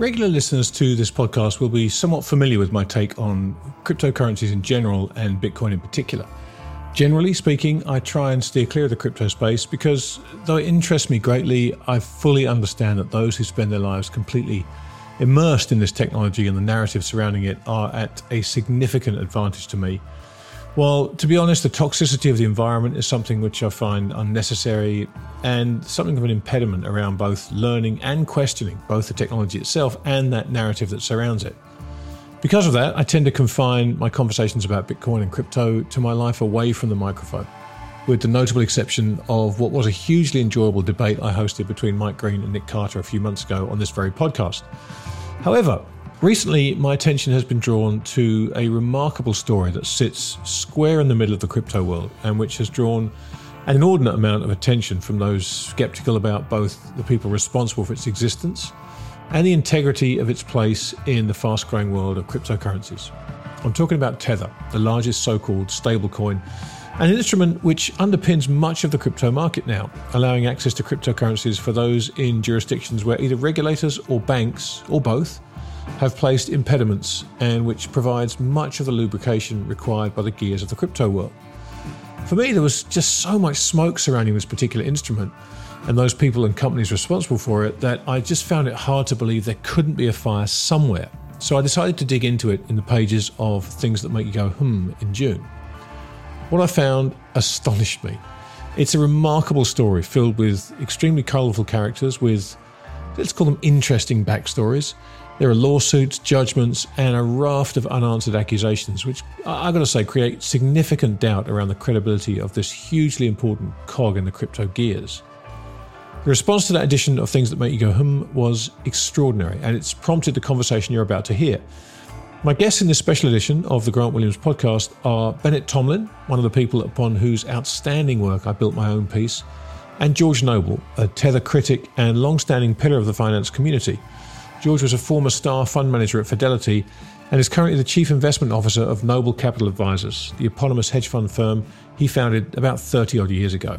Regular listeners to this podcast will be somewhat familiar with my take on cryptocurrencies in general and Bitcoin in particular. Generally speaking, I try and steer clear of the crypto space because, though it interests me greatly, I fully understand that those who spend their lives completely immersed in this technology and the narrative surrounding it are at a significant advantage to me well, to be honest, the toxicity of the environment is something which I find unnecessary and something of an impediment around both learning and questioning both the technology itself and that narrative that surrounds it. Because of that, I tend to confine my conversations about Bitcoin and crypto to my life away from the microphone, with the notable exception of what was a hugely enjoyable debate I hosted between Mike Green and Nick Carter a few months ago on this very podcast. However, Recently, my attention has been drawn to a remarkable story that sits square in the middle of the crypto world and which has drawn an inordinate amount of attention from those skeptical about both the people responsible for its existence and the integrity of its place in the fast growing world of cryptocurrencies. I'm talking about Tether, the largest so called stablecoin, an instrument which underpins much of the crypto market now, allowing access to cryptocurrencies for those in jurisdictions where either regulators or banks, or both, have placed impediments and which provides much of the lubrication required by the gears of the crypto world. For me, there was just so much smoke surrounding this particular instrument and those people and companies responsible for it that I just found it hard to believe there couldn't be a fire somewhere. So I decided to dig into it in the pages of Things That Make You Go Hmm in June. What I found astonished me. It's a remarkable story filled with extremely colourful characters with, let's call them interesting backstories, there are lawsuits, judgments, and a raft of unanswered accusations, which I've got to say create significant doubt around the credibility of this hugely important cog in the crypto gears. The response to that edition of Things That Make You Go Hmmm was extraordinary, and it's prompted the conversation you're about to hear. My guests in this special edition of the Grant Williams podcast are Bennett Tomlin, one of the people upon whose outstanding work I built my own piece, and George Noble, a Tether critic and long standing pillar of the finance community. George was a former star fund manager at Fidelity and is currently the chief investment officer of Noble Capital Advisors, the eponymous hedge fund firm he founded about 30 odd years ago.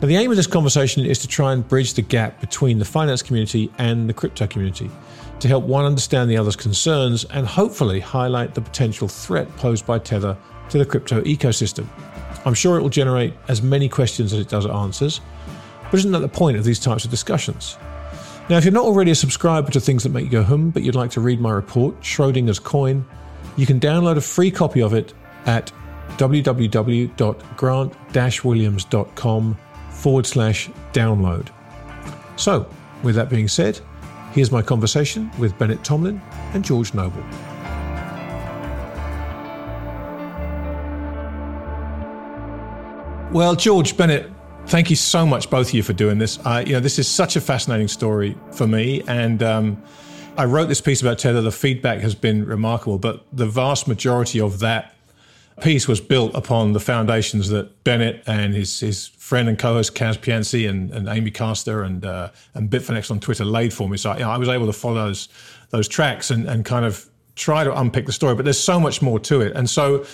Now, the aim of this conversation is to try and bridge the gap between the finance community and the crypto community to help one understand the other's concerns and hopefully highlight the potential threat posed by Tether to the crypto ecosystem. I'm sure it will generate as many questions as it does answers, but isn't that the point of these types of discussions? Now, if you're not already a subscriber to Things That Make You Go Hmmm, but you'd like to read my report, Schrodinger's Coin, you can download a free copy of it at www.grant-williams.com forward slash download. So, with that being said, here's my conversation with Bennett Tomlin and George Noble. Well, George Bennett, Thank you so much, both of you, for doing this. You know, this is such a fascinating story for me, and um, I wrote this piece about Tether. The feedback has been remarkable, but the vast majority of that piece was built upon the foundations that Bennett and his his friend and co-host Cas Piancey and, and Amy Castor and uh, and Bitfinexed on Twitter laid for me. So you know, I was able to follow those those tracks and and kind of try to unpick the story. But there's so much more to it, and so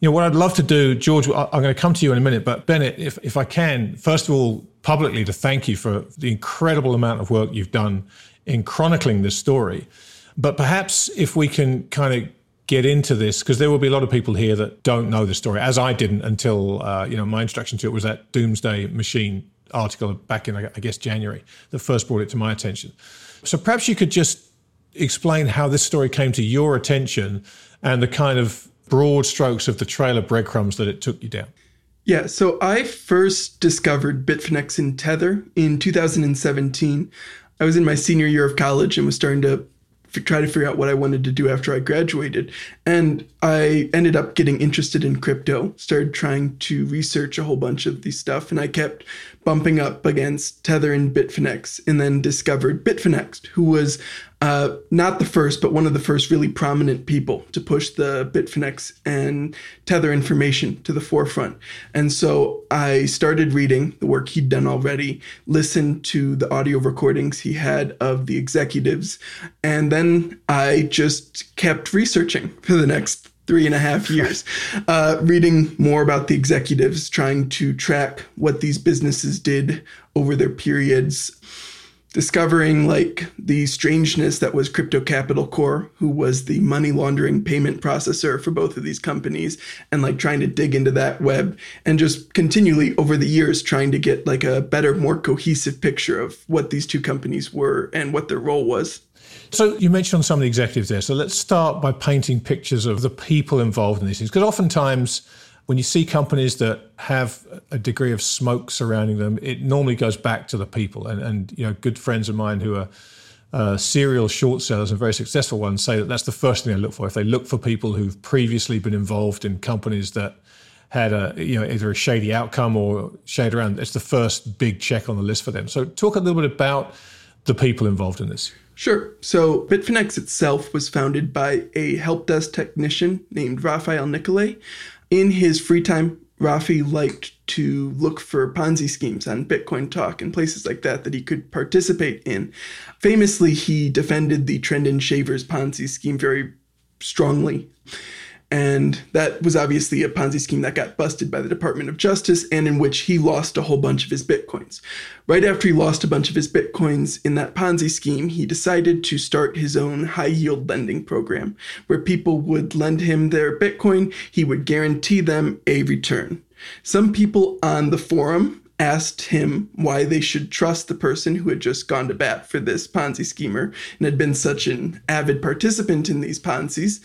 you know, what I'd love to do, George, I'm going to come to you in a minute, but Bennett, if, if I can, first of all, publicly to thank you for the incredible amount of work you've done in chronicling this story. But perhaps if we can kind of get into this, because there will be a lot of people here that don't know the story, as I didn't until, uh, you know, my introduction to it was that Doomsday Machine article back in, I guess, January that first brought it to my attention. So perhaps you could just explain how this story came to your attention and the kind of broad strokes of the trail of breadcrumbs that it took you down? Yeah, so I first discovered Bitfinex and Tether in 2017. I was in my senior year of college and was starting to f- try to figure out what I wanted to do after I graduated. And I ended up getting interested in crypto, started trying to research a whole bunch of these stuff, and I kept bumping up against Tether and Bitfinex, and then discovered Bitfinexed, who was Uh, not the first, but one of the first really prominent people to push the Bitfinex and Tether information to the forefront. And so I started reading the work he'd done already, listened to the audio recordings he had of the executives, and then I just kept researching for the next three and a half years, uh, reading more about the executives, trying to track what these businesses did over their periods, discovering like the strangeness that was Crypto Capital Corp, who was the money laundering payment processor for both of these companies, and like trying to dig into that web and just continually over the years trying to get like a better, more cohesive picture of what these two companies were and what their role was. So you mentioned on some of the executives there. So let's start by painting pictures of the people involved in these things, because oftentimes when you see companies that have a degree of smoke surrounding them, it normally goes back to the people. And, and you know, good friends of mine who are uh, serial short sellers and very successful ones say that that's the first thing they look for. If they look for people who've previously been involved in companies that had a you know either a shady outcome or shade around, it's the first big check on the list for them. So talk a little bit about the people involved in this. Sure. So Bitfinex itself was founded by a help desk technician named Raphael Nicolay. In his free time, Rafi liked to look for Ponzi schemes on Bitcoin Talk and places like that that he could participate in. Famously, he defended the Trendon Shavers Ponzi scheme very strongly. And that was obviously a Ponzi scheme that got busted by the Department of Justice and in which he lost a whole bunch of his Bitcoins. Right after he lost a bunch of his Bitcoins in that Ponzi scheme, he decided to start his own high yield lending program where people would lend him their Bitcoin, he would guarantee them a return. Some people on the forum asked him why they should trust the person who had just gone to bat for this Ponzi schemer and had been such an avid participant in these Ponzi's.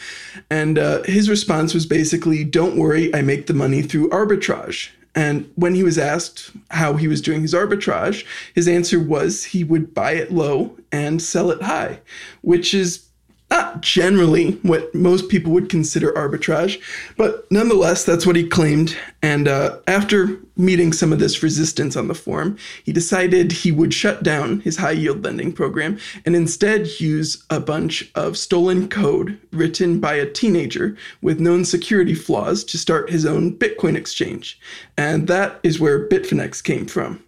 And uh, his response was basically, Don't worry, I make the money through arbitrage. And when he was asked how he was doing his arbitrage, his answer was he would buy it low and sell it high, which is not generally what most people would consider arbitrage, but nonetheless, that's what he claimed. And uh, after meeting some of this resistance on the forum, he decided he would shut down his high yield lending program and instead use a bunch of stolen code written by a teenager with known security flaws to start his own Bitcoin exchange. And that is where Bitfinex came from.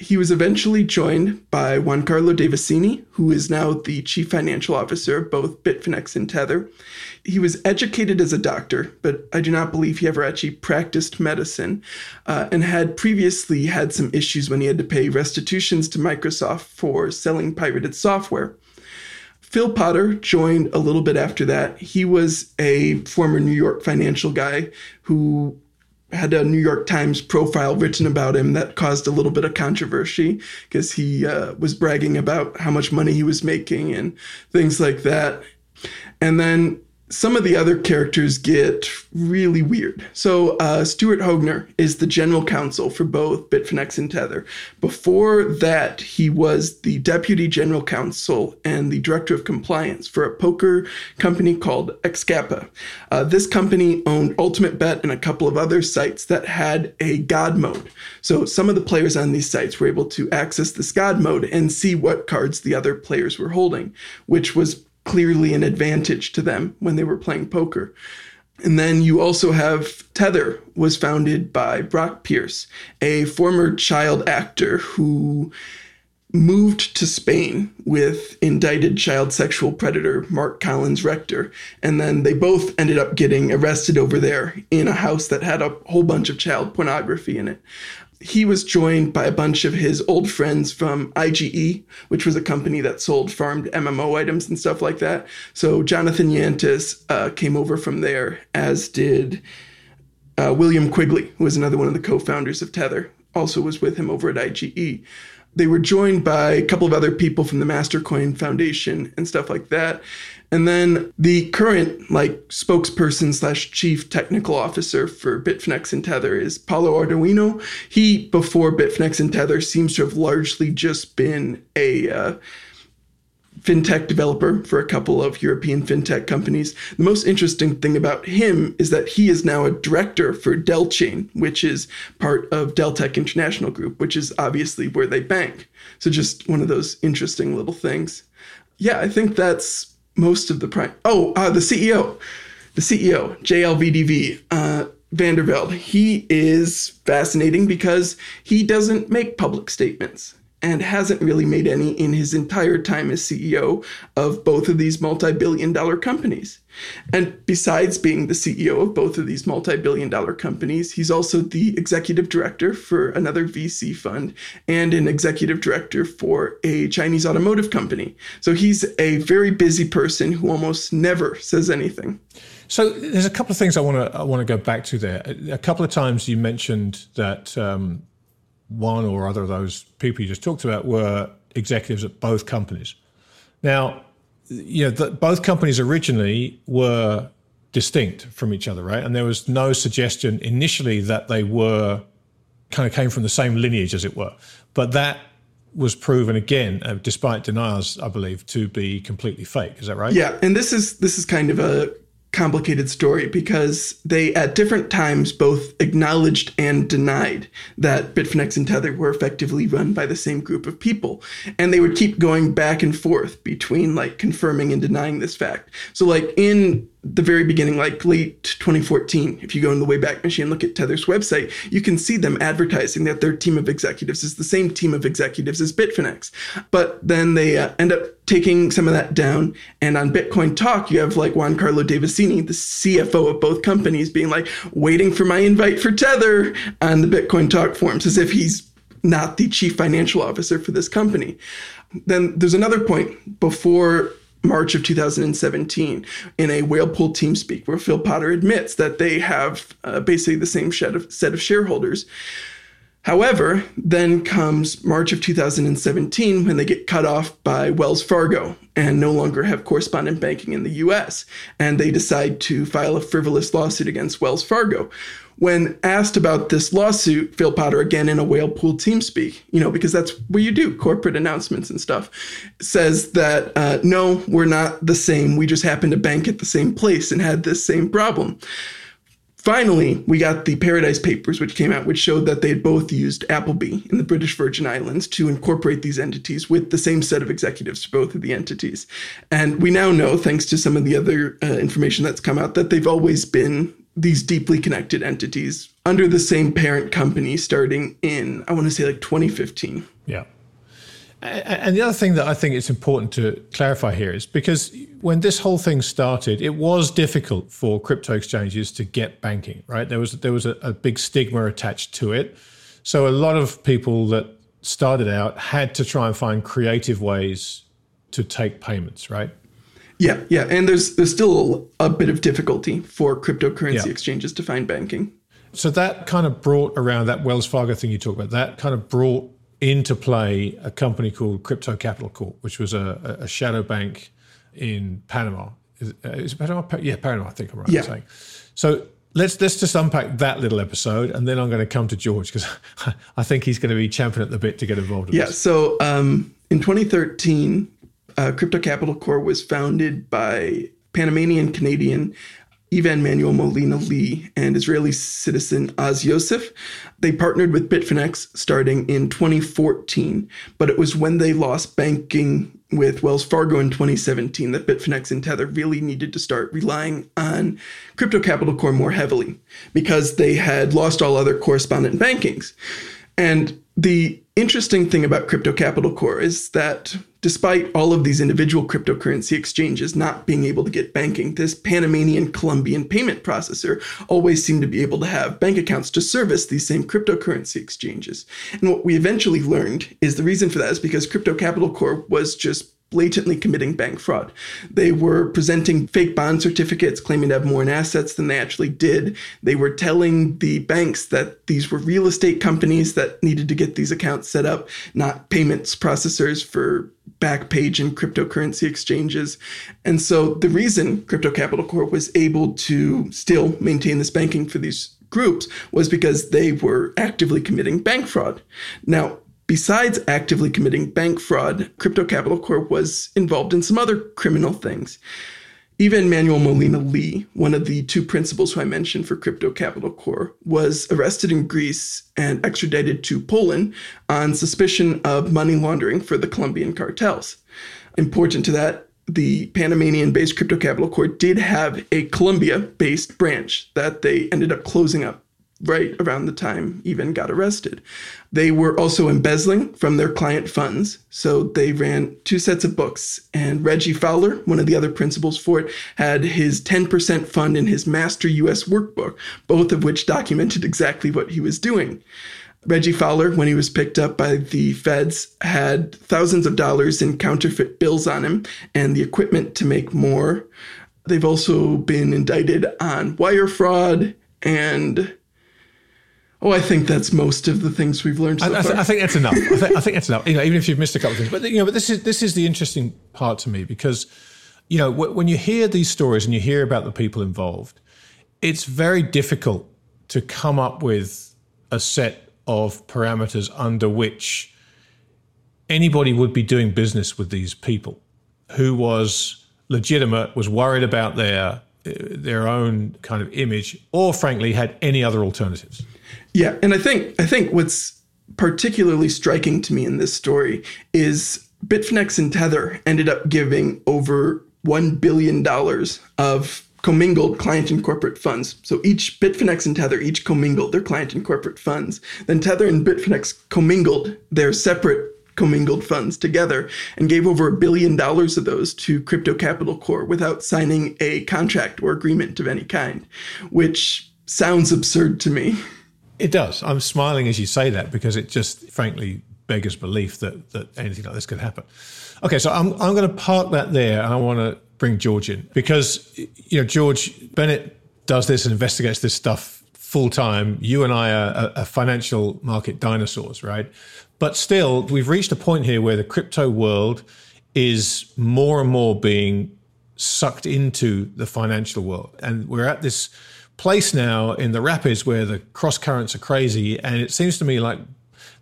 He was eventually joined by Giancarlo Devasini, who is now the chief financial officer of both Bitfinex and Tether. He was educated as a doctor, but I do not believe he ever actually practiced medicine, uh, and had previously had some issues when he had to pay restitutions to Microsoft for selling pirated software. Phil Potter joined a little bit after that. He was a former New York financial guy who had a New York Times profile written about him that caused a little bit of controversy because he uh, was bragging about how much money he was making and things like that. And then some of the other characters get really weird. So, uh, Stuart Hoegner is the general counsel for both Bitfinex and Tether. Before that, he was the deputy general counsel and the director of compliance for a poker company called Excapsa. Uh, this company owned Ultimate Bet and a couple of other sites that had a God mode. So, some of the players on these sites were able to access this God mode and see what cards the other players were holding, which was clearly an advantage to them when they were playing poker. And then you also have Tether was founded by Brock Pierce, a former child actor who moved to Spain with indicted child sexual predator Marc Collins Rector. And then they both ended up getting arrested over there in a house that had a whole bunch of child pornography in it he was joined by a bunch of his old friends from IGE, which was a company that sold farmed MMO items and stuff like that. So Jonathan Yantis uh, came over from there, as did uh, William Quigley, who was another one of the co-founders of Tether, also was with him over at IGE. They were joined by a couple of other people from the Mastercoin Foundation and stuff like that. And then the current like spokesperson slash chief technical officer for Bitfinex and Tether is Paolo Ardoino. He before Bitfinex and Tether seems to have largely just been a uh, fintech developer for a couple of European fintech companies. The most interesting thing about him is that he is now a director for Delchain, which is part of Deltec International Group, which is obviously where they bank. So just one of those interesting little things. Yeah, I think that's most of the prime. Oh, uh, the CEO, the CEO, JLVDV, uh, Vandervelde. He is fascinating because he doesn't make public statements and hasn't really made any in his entire time as CEO of both of these multi billion dollar companies. And besides being the CEO of both of these multi billion dollar companies, he's also the executive director for another VC fund and an executive director for a Chinese automotive company. So he's a very busy person who almost never says anything. So there's a couple of things I want to I want to go back to there. A couple of times you mentioned that um, one or other of those people you just talked about were executives at both companies. Now, you know, the, both companies originally were distinct from each other, right? And there was no suggestion initially that they were kind of came from the same lineage, as it were. But that was proven again, uh, despite denials, I believe, to be completely fake. Is that right? Yeah, and this is this is kind of a complicated story because they at different times both acknowledged and denied that Bitfinex and Tether were effectively run by the same group of people and they would keep going back and forth between like confirming and denying this fact so like in the very beginning, like late 2014, if you go in the Wayback Machine look at Tether's website, you can see them advertising that their team of executives is the same team of executives as Bitfinex. But then they uh, end up taking some of that down. And on Bitcoin Talk, you have like Giancarlo Devasini, the CFO of both companies, being like, waiting for my invite for Tether on the Bitcoin Talk forums, as if he's not the chief financial officer for this company. Then there's another point before March of 2017 in a Whalepool TeamSpeak where Phil Potter admits that they have uh, basically the same set of, set of shareholders. However, then comes March of 2017 when they get cut off by Wells Fargo and no longer have correspondent banking in the US. And they decide to file a frivolous lawsuit against Wells Fargo, when asked about this lawsuit, Phil Potter, again in a Whalepool TeamSpeak, you know, because that's what you do, corporate announcements and stuff, says that uh, no, we're not the same. We just happen to bank at the same place and had this same problem. Finally, we got the Paradise Papers, which came out, which showed that they had both used Appleby in the British Virgin Islands to incorporate these entities with the same set of executives for both of the entities. And we now know, thanks to some of the other uh, information that's come out, that they've always been these deeply connected entities under the same parent company starting in, I want to say like 2015. Yeah. And the other thing that I think it's important to clarify here is because when this whole thing started, it was difficult for crypto exchanges to get banking, right? There was there was a, a big stigma attached to it. So a lot of people that started out had to try and find creative ways to take payments, right? Yeah, yeah, and there's there's still a bit of difficulty for cryptocurrency yeah. exchanges to find banking. So that kind of brought around that Wells Fargo thing you talked about. That kind of brought into play a company called Crypto Capital Corp, which was a, a shadow bank in Panama. Is, uh, is it Panama? Yeah, Panama. I think I'm right yeah. saying. So let's let's just unpack that little episode, and then I'm going to come to George because I think he's going to be champing at the bit to get involved. In yeah. This. So um, in 2013, uh, Crypto Capital Corp was founded by Panamanian Canadian Ivan Manuel Molina Lee and Israeli citizen Oz Yosef. They partnered with Bitfinex starting in 2014, but it was when they lost banking with Wells Fargo in 2017 that Bitfinex and Tether really needed to start relying on Crypto Capital Corp more heavily because they had lost all other correspondent bankings. And the interesting thing about Crypto Capital Corp is that despite all of these individual cryptocurrency exchanges not being able to get banking, this Panamanian Colombian payment processor always seemed to be able to have bank accounts to service these same cryptocurrency exchanges. And what we eventually learned is the reason for that is because Crypto Capital Corp was just blatantly committing bank fraud. They were presenting fake bond certificates claiming to have more in assets than they actually did. They were telling the banks that these were real estate companies that needed to get these accounts set up, not payments processors for Backpage and cryptocurrency exchanges. And so the reason Crypto Capital Corp was able to still maintain this banking for these groups was because they were actively committing bank fraud. Now, Besides actively committing bank fraud, Crypto Capital Corp was involved in some other criminal things. Ivan Manuel Molina Lee, one of the two principals who I mentioned for Crypto Capital Corp, was arrested in Greece and extradited to Poland on suspicion of money laundering for the Colombian cartels. Important to that, the Panamanian based Crypto Capital Corp did have a Colombia based branch that they ended up closing up right around the time Ivan got arrested. They were also embezzling from their client funds. So they ran two sets of books. And Reggie Fowler, one of the other principals for it, had his 10% fund in his Master US workbook, both of which documented exactly what he was doing. Reggie Fowler, when he was picked up by the feds, had thousands of dollars in counterfeit bills on him and the equipment to make more. They've also been indicted on wire fraud and Oh, I think that's most of the things we've learned. So I, I, th- I, think that's enough. I, th- I, think that's enough. You know, even if you've missed a couple of things, but you know, but this is this is the interesting part to me because, you know, w- when you hear these stories and you hear about the people involved, it's very difficult to come up with a set of parameters under which anybody would be doing business with these people who was legitimate, was worried about their their own kind of image, or frankly had any other alternatives. Yeah, and I think I think what's particularly striking to me in this story is Bitfinex and Tether ended up giving over one billion dollars of commingled client and corporate funds. So each Bitfinex and Tether each commingled their client and corporate funds. Then Tether and Bitfinex commingled their separate commingled funds together and gave over a billion dollars of those to Crypto Capital Corp without signing a contract or agreement of any kind, which sounds absurd to me. It does. I'm smiling as you say that because it just frankly beggars belief that that anything like this could happen. Okay, so I'm I'm going to park that there and I want to bring George in because you know George Bennett does this and investigates this stuff full time. You and I are, are financial market dinosaurs, right? But still, we've reached a point here where the crypto world is more and more being sucked into the financial world, and we're at this place now in the rapids where the cross currents are crazy. And it seems to me like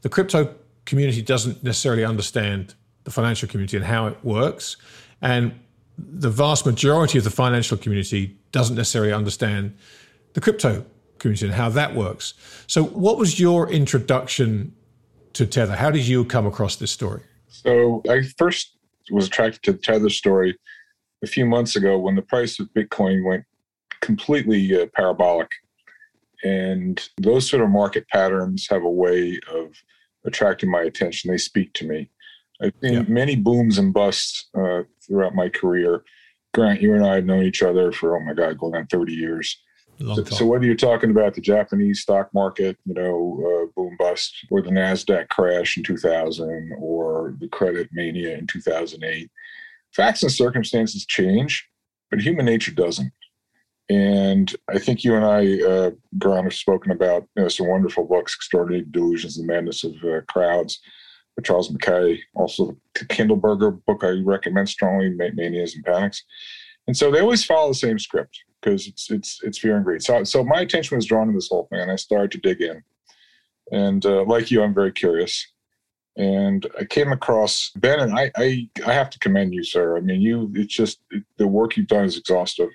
the crypto community doesn't necessarily understand the financial community and how it works. And the vast majority of the financial community doesn't necessarily understand the crypto community and how that works. So, what was your introduction to Tether? How did you come across this story? So, I first was attracted to the Tether story a few months ago when the price of Bitcoin went completely uh, parabolic. And those sort of market patterns have a way of attracting my attention. They speak to me. I've seen yeah. many booms and busts uh, throughout my career. Grant, you and I have known each other for, oh my God, going on 30 years. So, so, whether you're talking about the Japanese stock market, you know, uh, boom bust, or the Nasdaq crash in 2000, or the credit mania in 2008, facts and circumstances change, but human nature doesn't. And I think you and I, uh, Grant, have spoken about you know, some wonderful books, Extraordinary Delusions and Madness of uh, Crowds, by Charles Mackay. Also, the Kindleberger book I recommend strongly, Manias and Panics. And so they always follow the same script because it's it's it's fear and greed. So so my attention was drawn to this whole thing, and I started to dig in. And uh, like you, I'm very curious. And I came across Ben, and I, I I have to commend you, sir. I mean, you it's just the work you've done is exhaustive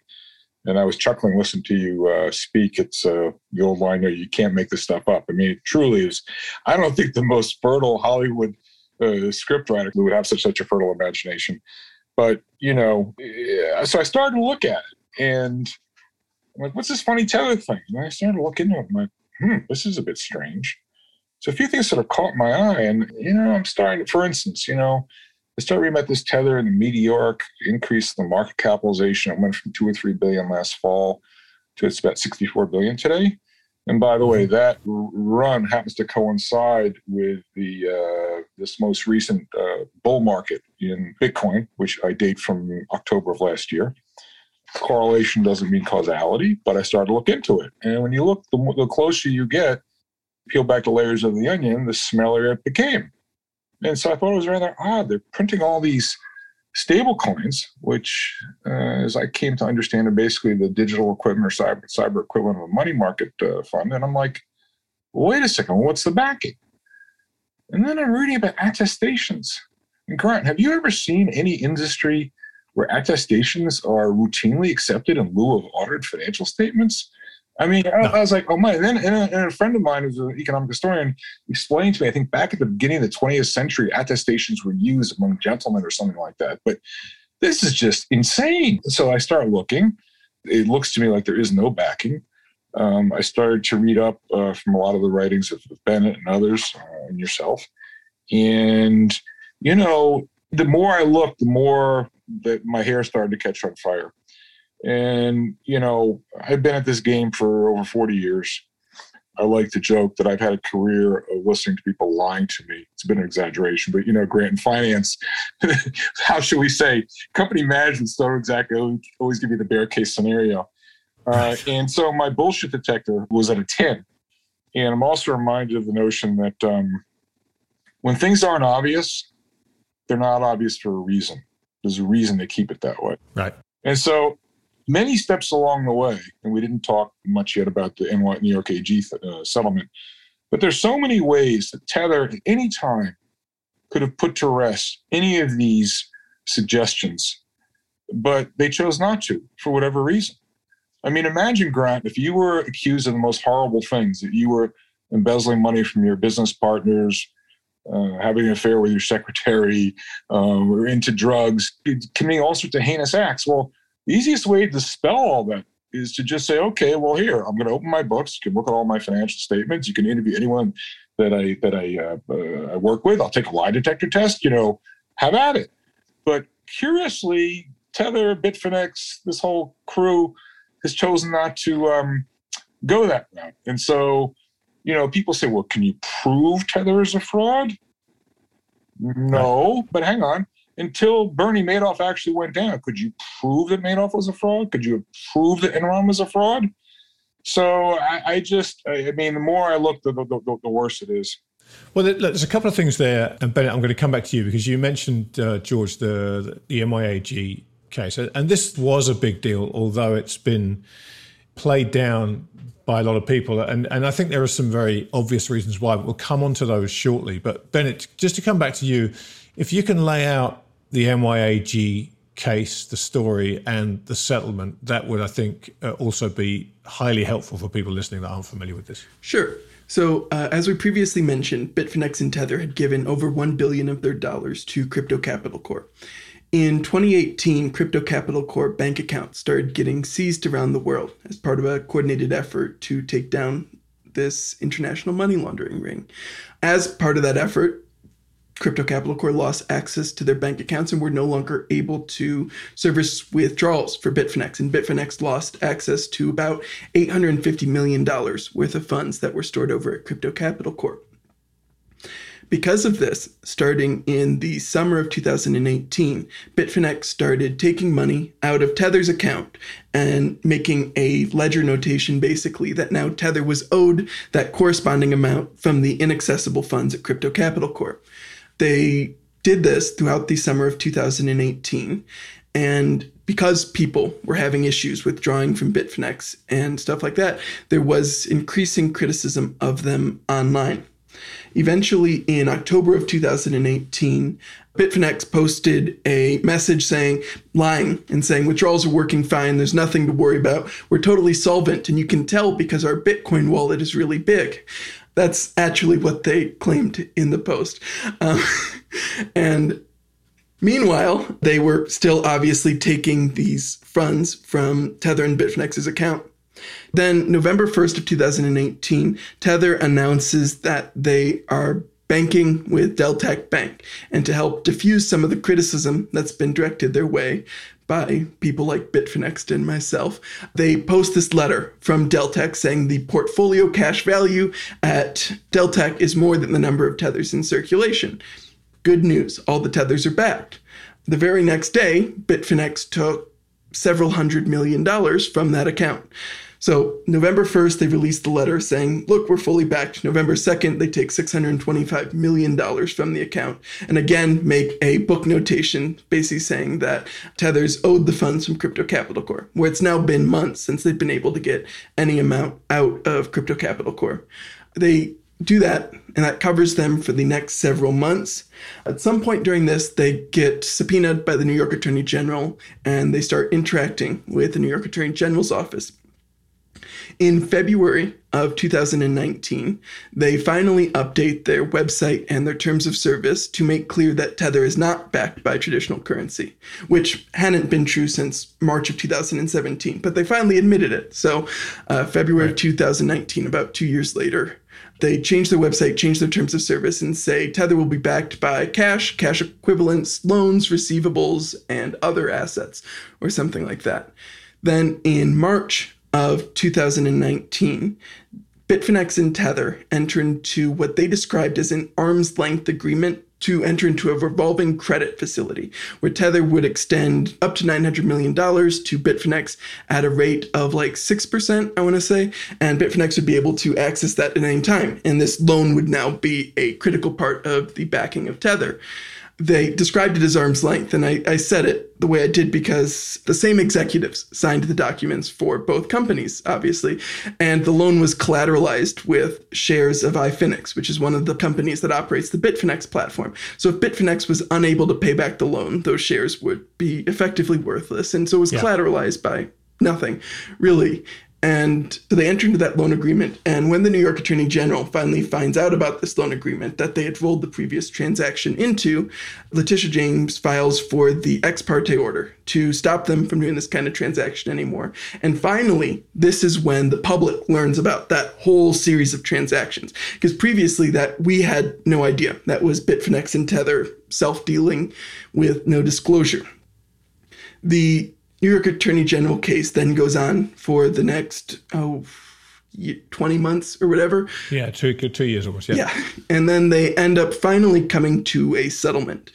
and I was chuckling listening to you uh, speak. It's uh, the old line you can't make this stuff up. I mean, it truly is. I don't think the most fertile Hollywood uh, scriptwriter would have such, such a fertile imagination. But, you know, so I started to look at it and I'm like, what's this funny tether thing? And I started to look into it. I'm like, hmm, this is a bit strange. So a few things sort of caught my eye. And, you know, I'm starting for instance, you know, I started reading about this tether and the meteoric increase in the market capitalization. It went from two or three billion last fall to it's about 64 billion today. And by the way, mm-hmm. that run happens to coincide with the uh, this most recent uh, bull market in Bitcoin, which I date from October of last year. Correlation doesn't mean causality, but I started to look into it. And when you look, the, the closer you get, peel back the layers of the onion, the smellier it became. And so I thought it was rather odd. They're printing all these stable coins, which, uh, as I came to understand, are basically the digital equivalent or cyber, cyber equivalent of a money market uh, fund. And I'm like, wait a second, what's the backing? And then I'm reading about attestations. And Grant, have you ever seen any industry where attestations are routinely accepted in lieu of audited financial statements? I mean, I, I was like, oh my. And then and a, and a, friend of mine who's an economic historian explained to me, I think back at the beginning of the 20th century, attestations were used among gentlemen or something like that. But this is just insane. So I start looking. It looks to me like there is no backing. Um, I started to read up uh, from a lot of the writings of, of Bennett and others uh, and yourself. And, you know, the more I looked, the more that my hair started to catch on fire. And, you know, I've been at this game for over 40 years. I like to joke that I've had a career of listening to people lying to me. It's been an exaggeration, but you know, grant and finance, how should we say, company management's don't exactly always give you the bear case scenario. Uh, and so my bullshit detector was at a 10. And I'm also reminded of the notion that um, when things aren't obvious, they're not obvious for a reason. There's a reason they keep it that way. Right. And so many steps along the way, and we didn't talk much yet about the NY, New York AG uh, settlement, but there's so many ways that Tether at any time could have put to rest any of these suggestions, but they chose not to for whatever reason. I mean, imagine, Grant, if you were accused of the most horrible things, that you were embezzling money from your business partners, uh, having an affair with your secretary, um, or into drugs, committing all sorts of heinous acts. Well, the easiest way to dispel all that is to just say, okay, well, here I'm going to open my books. You can look at all my financial statements. You can interview anyone that I that I, uh, uh, I work with. I'll take a lie detector test. You know, have at it. But curiously, Tether, Bitfinex, this whole crew has chosen not to um, go that route. And so, you know, people say, well, can you prove Tether is a fraud? No, but hang on until Bernie Madoff actually went down. Could you prove that Madoff was a fraud? Could you prove that Enron was a fraud? So I, I just, I mean, the more I look, the, the, the, the worse it is. Well, there's a couple of things there, and Bennett, I'm going to come back to you because you mentioned uh, George the the NYAG case, and this was a big deal, although it's been played down by a lot of people, and and I think there are some very obvious reasons why. We'll come on to those shortly. But Bennett, just to come back to you, if you can lay out the NYAG case, the story, and the settlement, that would, I think, uh, also be highly helpful for people listening that aren't familiar with this. Sure. So, uh, as we previously mentioned, Bitfinex and Tether had given over 1 billion of their dollars to Crypto Capital Corp. In 2018, Crypto Capital Corp bank accounts started getting seized around the world as part of a coordinated effort to take down this international money laundering ring. As part of that effort, Crypto Capital Corp lost access to their bank accounts and were no longer able to service withdrawals for Bitfinex. And Bitfinex lost access to about $850 million worth of funds that were stored over at Crypto Capital Corp. Because of this, starting in the summer of 2018, Bitfinex started taking money out of Tether's account and making a ledger notation basically that now Tether was owed that corresponding amount from the inaccessible funds at Crypto Capital Corp. They did this throughout the summer of 2018. And because people were having issues withdrawing from Bitfinex and stuff like that, there was increasing criticism of them online. Eventually, in October of 2018, Bitfinex posted a message saying, lying and saying, withdrawals are working fine. There's nothing to worry about. We're totally solvent. And you can tell because our Bitcoin wallet is really big. That's actually what they claimed in the post. Um, and meanwhile, they were still obviously taking these funds from Tether and Bitfinex's account. Then, November 1st of 2018, Tether announces that they are banking with Deltec Bank. And to help diffuse some of the criticism that's been directed their way, by people like Bitfinexed and myself. They post this letter from Deltec saying the portfolio cash value at Deltec is more than the number of tethers in circulation. Good news, all the tethers are backed. The very next day, Bitfinex took several hundred million dollars from that account. So November 1st, they released the letter saying, look, we're fully backed. November 2nd, they take $625 million from the account and again make a book notation basically saying that Tether's owed the funds from Crypto Capital Corp, where it's now been months since they've been able to get any amount out of Crypto Capital Corp. They do that, and that covers them for the next several months. At some point during this, they get subpoenaed by the New York Attorney General and they start interacting with the New York Attorney General's office In February of 2019, they finally update their website and their terms of service to make clear that Tether is not backed by traditional currency, which hadn't been true since March of 2017, but they finally admitted it. So, uh, February of 2019, about two years later, they change their website, change their terms of service, and say Tether will be backed by cash, cash equivalents, loans, receivables, and other assets, or something like that. Then in March of 2019, Bitfinex and Tether enter into what they described as an arm's length agreement to enter into a revolving credit facility where Tether would extend up to $900 million to Bitfinex at a rate of like 6%, I want to say. And Bitfinex would be able to access that at any time. And this loan would now be a critical part of the backing of Tether they described it as arm's length. And I, I, said it the way I did because the same executives signed the documents for both companies, obviously. And the loan was collateralized with shares of iFinex, which is one of the companies that operates the Bitfinex platform. So if Bitfinex was unable to pay back the loan, those shares would be effectively worthless. And so it was yeah. collateralized by nothing, really. And so they enter into that loan agreement. And when the New York Attorney General finally finds out about this loan agreement that they had rolled the previous transaction into, Letitia James files for the ex parte order to stop them from doing this kind of transaction anymore. And finally, this is when the public learns about that whole series of transactions. Because previously that we had no idea. That was Bitfinex and Tether self-dealing with no disclosure. The New York Attorney General case then goes on for the next oh 20 months or whatever. Yeah, two two years almost. Yeah. Yeah, and then they end up finally coming to a settlement.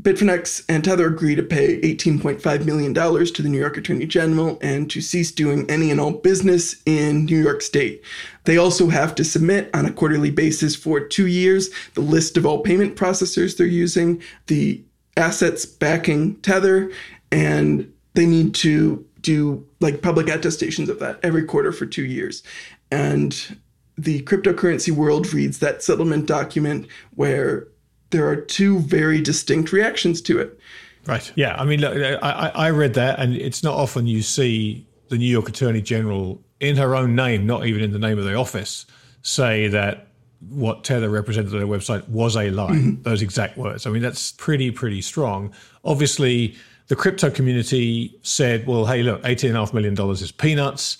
Bitfinex and Tether agree to pay $18.5 million to the New York Attorney General and to cease doing any and all business in New York State. They also have to submit on a quarterly basis for two years the list of all payment processors they're using, the assets backing Tether, and they need to do like public attestations of that every quarter for two years. And the cryptocurrency world reads that settlement document where there are two very distinct reactions to it. Right. Yeah. I mean, look, I, I read that, and it's not often you see the New York Attorney General in her own name, not even in the name of the office, say that what Tether represented on their website was a lie. Mm-hmm. Those exact words. I mean, that's pretty, pretty strong. Obviously, the crypto community said, well, hey, look, $18.5 million is peanuts.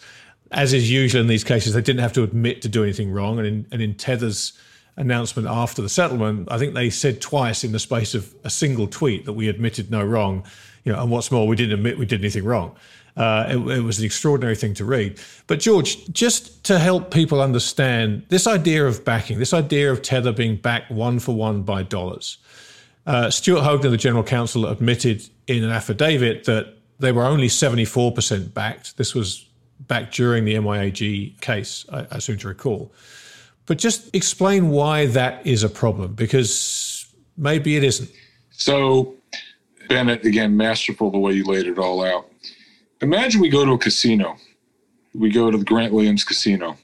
As is usual in these cases, they didn't have to admit to do anything wrong. And in, and in Tether's announcement after the settlement, I think they said twice in the space of a single tweet that we admitted no wrong. You know, and what's more, we didn't admit we did anything wrong. Uh, it, it, was an extraordinary thing to read. But George, just to help people understand this idea of backing, this idea of Tether being backed one for one by dollars. Uh, Stuart Hoegner, the general counsel, admitted in an affidavit that they were only 74% backed. This was back during the NYAG case, I, I seem to recall. But just explain why that is a problem, because maybe it isn't. So, Bennett, again, masterful the way you laid it all out. Imagine we go to a casino. We go to the Grant Williams Casino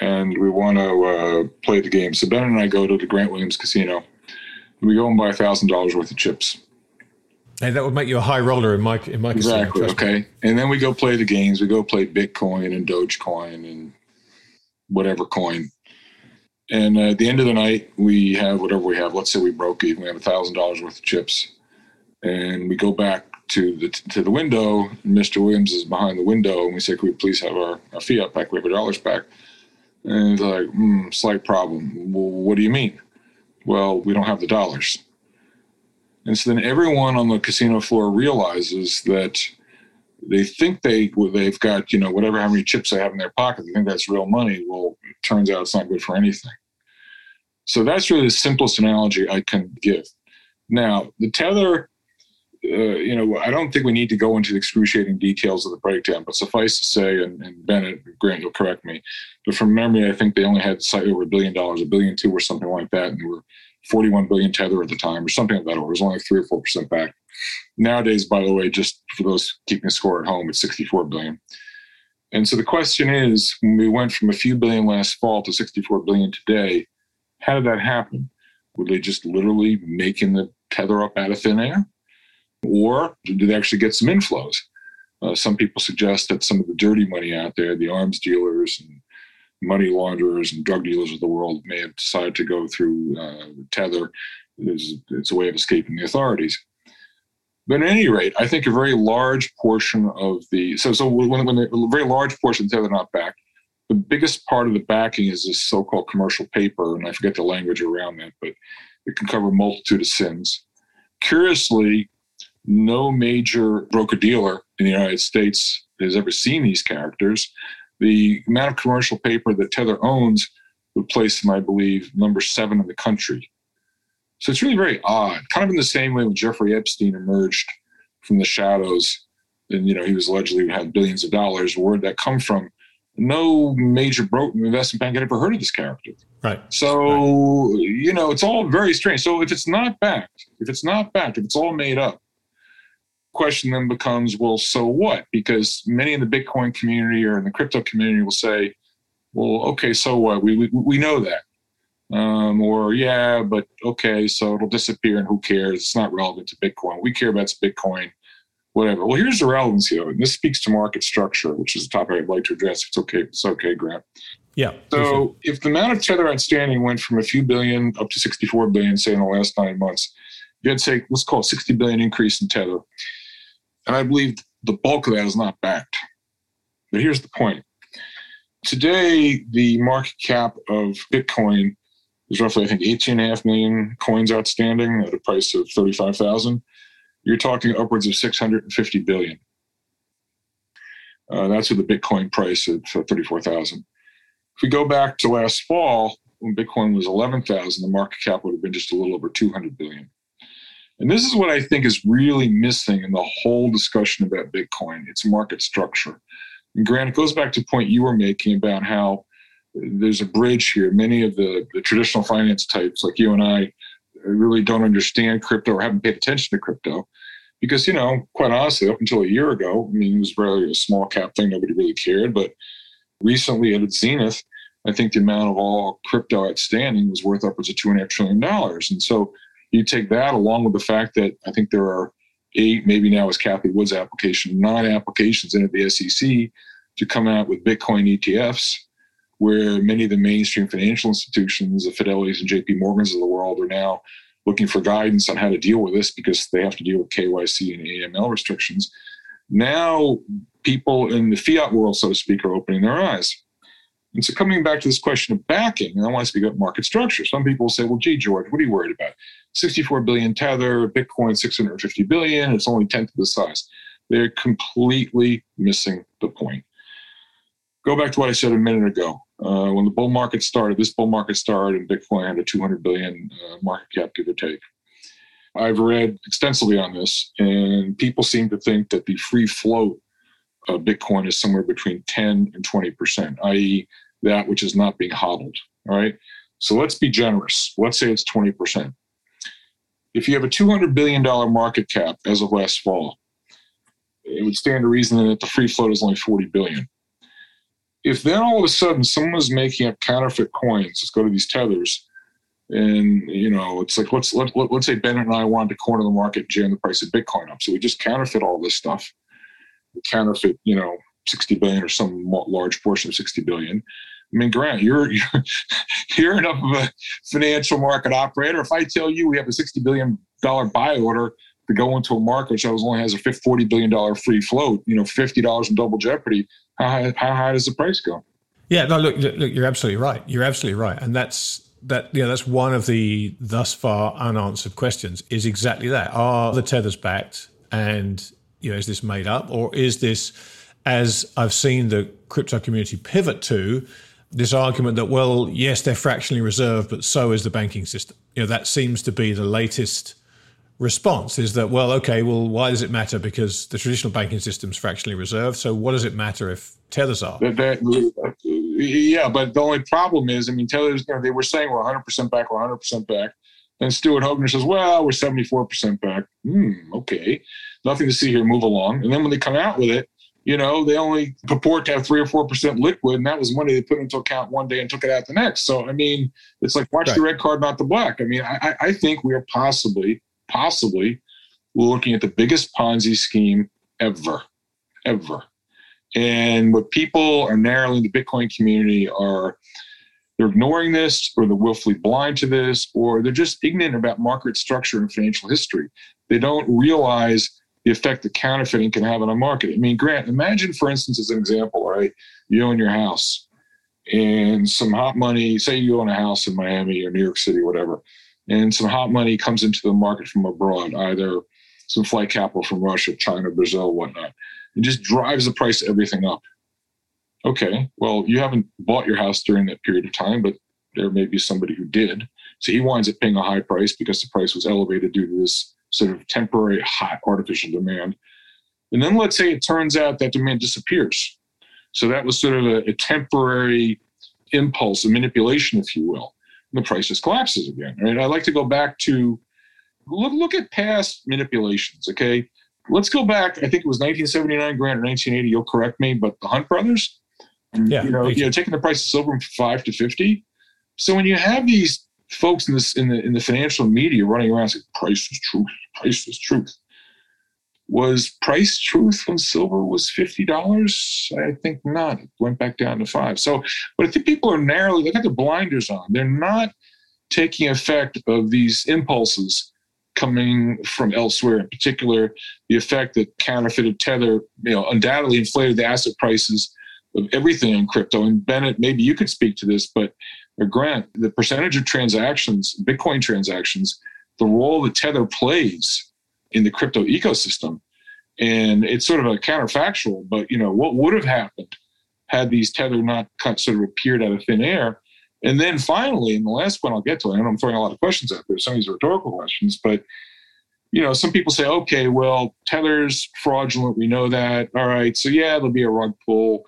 and we want to uh, play the game. So, Ben and I go to the Grant Williams Casino we go and buy a thousand dollars worth of chips. Hey, that would make you a high roller in my in my exactly. Okay, and then we go play the games. We go play Bitcoin and Dogecoin and whatever coin. And uh, at the end of the night, we have whatever we have. Let's say we broke even. We have a thousand dollars worth of chips, and we go back to the to the window. Mr. Williams is behind the window, and we say, "Could we please have our, our fiat back? We have our dollars back." And he's like, mm, "Slight problem. Well, what do you mean?" Well, we don't have the dollars. And so then everyone on the casino floor realizes that they think they they've got you know whatever how many chips they have in their pocket. They think that's real money. Well, it turns out it's not good for anything. So that's really the simplest analogy I can give. Now the tether, uh, you know, I don't think we need to go into the excruciating details of the breakdown, but suffice to say, and, and Bennett Grant, you'll correct me, but from memory, I think they only had slightly over a billion dollars, a billion two or something like that, and were 41 billion tether at the time, or something like that order. It was only three or four percent back. Nowadays, by the way, just for those keeping score at home, it's 64 billion. And so the question is, when we went from a few billion last fall to 64 billion today, how did that happen? Were they just literally making the tether up out of thin air? Or do they actually get some inflows? Uh, some people suggest that some of the dirty money out there, the arms dealers and money launderers and drug dealers of the world, may have decided to go through uh, Tether. It's, it's a way of escaping the authorities. But at any rate, I think a very large portion of the so so when, when a very large portion of Tether not backed, the biggest part of the backing is this so-called commercial paper, and I forget the language around that, but it can cover a multitude of sins. Curiously, no major broker dealer in the United States has ever seen these characters. The amount of commercial paper that Tether owns would place them, I believe, number seven in the country. So it's really very odd, kind of in the same way when Jeffrey Epstein emerged from the shadows and you know he was allegedly had billions of dollars. Where did that come from? No major broker investment bank had ever heard of this character. Right. So right. you know it's all very strange. So if it's not backed, if it's not backed, if it's all made up, question then becomes, well, so what? Because many in the Bitcoin community or in the crypto community will say, well, okay, so what? We we, we know that. Um, or yeah, but okay, so it'll disappear and who cares? It's not relevant to Bitcoin. We care about Bitcoin, whatever. Well, here's the relevance here, and this speaks to market structure, which is a topic I'd like to address. It's okay. It's okay, Grant. Yeah. So if the amount of tether outstanding went from a few billion up to 64 billion, say in the last nine months, you had say let's call it 60 billion increase in tether, and I believe the bulk of that is not backed. But here's the point. Today, the market cap of Bitcoin is roughly, I think, 18.5 million coins outstanding at a price of 35,000. You're talking upwards of 650 billion. Uh, that's with the Bitcoin price of 34,000. If we go back to last fall, when Bitcoin was 11,000, the market cap would have been just a little over 200 billion. And this is what I think is really missing in the whole discussion about Bitcoin. It's market structure. And Grant, it goes back to a point you were making about how there's a bridge here. Many of the, the traditional finance types, like you and I, really don't understand crypto or haven't paid attention to crypto. Because, you know, quite honestly, up until a year ago, I mean, it was really a small cap thing. Nobody really cared. But recently at its Zenith, I think the amount of all crypto outstanding was worth upwards of $2.5 trillion. And so you take that along with the fact that I think there are eight, maybe now as Cathie Wood's application, nine applications in at the SEC to come out with Bitcoin ETFs where many of the mainstream financial institutions, the Fidelities and JP Morgans of the world, are now looking for guidance on how to deal with this because they have to deal with KYC and AML restrictions. Now, people in the fiat world, so to speak, are opening their eyes. And so, coming back to this question of backing, and I want to speak about market structure. Some people say, well, gee, George, what are you worried about? 64 billion Tether, Bitcoin 650 billion, it's only 10th of the size. They're completely missing the point. Go back to what I said a minute ago. Uh, when the bull market started, this bull market started, and Bitcoin had a 200 billion uh, market cap, give or take. I've read extensively on this, and people seem to think that the free float of Bitcoin is somewhere between 10 and 20 percent, i.e., that which is not being hodled. All right. So let's be generous. Let's say it's 20 percent. If you have a 200 billion dollar market cap as of last fall, it would stand to reason that the free float is only 40 billion if then all of a sudden someone's making up counterfeit coins, let's go to these tethers, and you know it's like let's let, let, let's say Bennett and I wanted to corner the market, and jam the price of Bitcoin up, so we just counterfeit all this stuff, we counterfeit you know 60 billion or some large portion of 60 billion. I mean, Grant, you're, you're you're enough of a financial market operator. If I tell you we have a 60 billion dollar buy order to go into a market which only has a 40 billion dollar free float, you know, 50 dollars in double jeopardy, how high, how high does the price go? Yeah, no, look, look, you're absolutely right. You're absolutely right, and that's that. Yeah, that's one of the thus far unanswered questions. Is exactly that: Are the tethers backed, and you know, is this made up, or is this, as I've seen the crypto community pivot to, this argument that well, yes, they're fractionally reserved, but so is the banking system. You know, that seems to be the latest response is that, well, okay, well, why does it matter? Because the traditional banking system is fractionally reserved. So what does it matter if tethers are? That, that, yeah, but the only problem is, I mean, tethers, you know, they were saying we're 100% back, we're 100% back. Then Stuart Hoegner says, well, we're 74% back. Hmm, okay. Nothing to see here, move along. And then when they come out with it, you know, they only purport to have three or four percent liquid, and that was money they put into account one day and took it out the next. So, I mean, it's like watch right. the red card, not the black. I mean, I, I think we are possibly possibly looking at the biggest Ponzi scheme ever. ever. And what people are narrowly in the Bitcoin community are they're ignoring this or they're willfully blind to this or they're just ignorant about market structure and financial history. They don't realize the effect that counterfeiting can have on a market. I mean, Grant, imagine, for instance, as an example, right? You own your house and some hot money, say you own a house in Miami or New York City, whatever, and some hot money comes into the market from abroad, either some flight capital from Russia, China, Brazil, whatnot. It just drives the price of everything up. Okay, well, you haven't bought your house during that period of time, but there may be somebody who did. So he winds up paying a high price because the price was elevated due to this sort of temporary hot artificial demand. And then let's say it turns out that demand disappears. So that was sort of a, a temporary impulse, a manipulation, if you will. And the price just collapses again. Right? I like to go back to look look at past manipulations. Okay, let's go back. I think it was 1979, Grant, or 1980. You'll correct me, but the Hunt brothers. Yeah, you know, you know, taking the price of silver from five to fifty. So when you have these folks in this in the in the financial media running around saying price is truth, price is truth. Was price truth when silver was fifty dollars? I think not. It went back down to five. So, but I think people are narrowly they got their blinders on. They're not taking effect of these impulses coming from elsewhere. In particular, the effect that counterfeited tether, you know, undoubtedly inflated the asset prices of everything in crypto. And Bennett, maybe you could speak to this, but or Grant, the percentage of transactions, Bitcoin transactions, the role that Tether plays in the crypto ecosystem. And it's sort of a counterfactual, but you know, what would have happened had these Tether not sort of appeared out of thin air? And then finally, and the last one I'll get to, I know I'm throwing a lot of questions out there, some of these are rhetorical questions, but you know, some people say, okay, well, Tether's fraudulent, we know that. All right, so yeah, there'll be a rug pull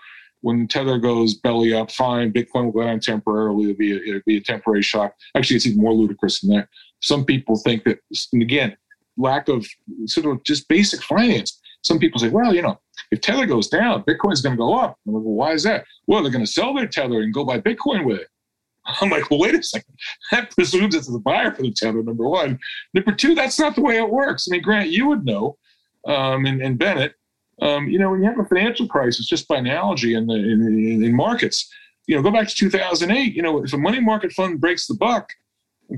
when Tether goes belly up, fine, Bitcoin will go down temporarily. It'll be a, it'll be a temporary shock. Actually, it's even more ludicrous than that. Some people think that, and again, lack of sort of just basic finance. Some people say, well, you know, if Tether goes down, Bitcoin's going to go up. I'm like, well, why is that? Well, they're going to sell their Tether and go buy Bitcoin with it. I'm like, well, wait a second. That presumes it's the buyer for the Tether, number one. Number two, that's not the way it works. I mean, Grant, you would know, um, and, and Bennett, um, you know, when you have a financial crisis, just by analogy in the in, in markets, you know, go back to 2008. You know, if a money market fund breaks the buck,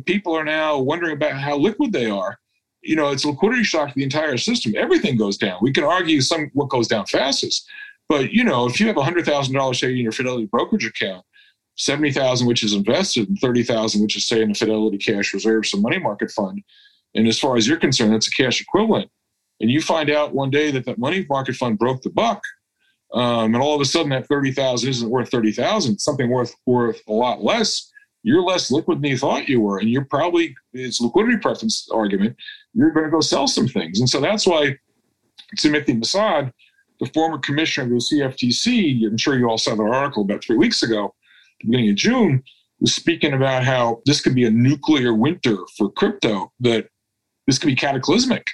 people are now wondering about how liquid they are, you know, it's a liquidity shock to the entire system. Everything goes down. We can argue some what goes down fastest, but you know, if you have a hundred thousand dollars say in your Fidelity brokerage account, seventy thousand which is invested, and thirty thousand which is say in a Fidelity cash reserve, some money market fund, and as far as you're concerned, that's a cash equivalent and you find out one day that that money market fund broke the buck, um, and all of a sudden that thirty thousand isn't worth thirty thousand, something worth worth a lot less. You're less liquid than you thought you were, and you're probably it's liquidity preference argument. You're going to go sell some things, and so that's why Timothy Massad, the former commissioner of the CFTC, I'm sure you all saw the article about three weeks ago, beginning of June, was speaking about how this could be a nuclear winter for crypto. That this could be cataclysmic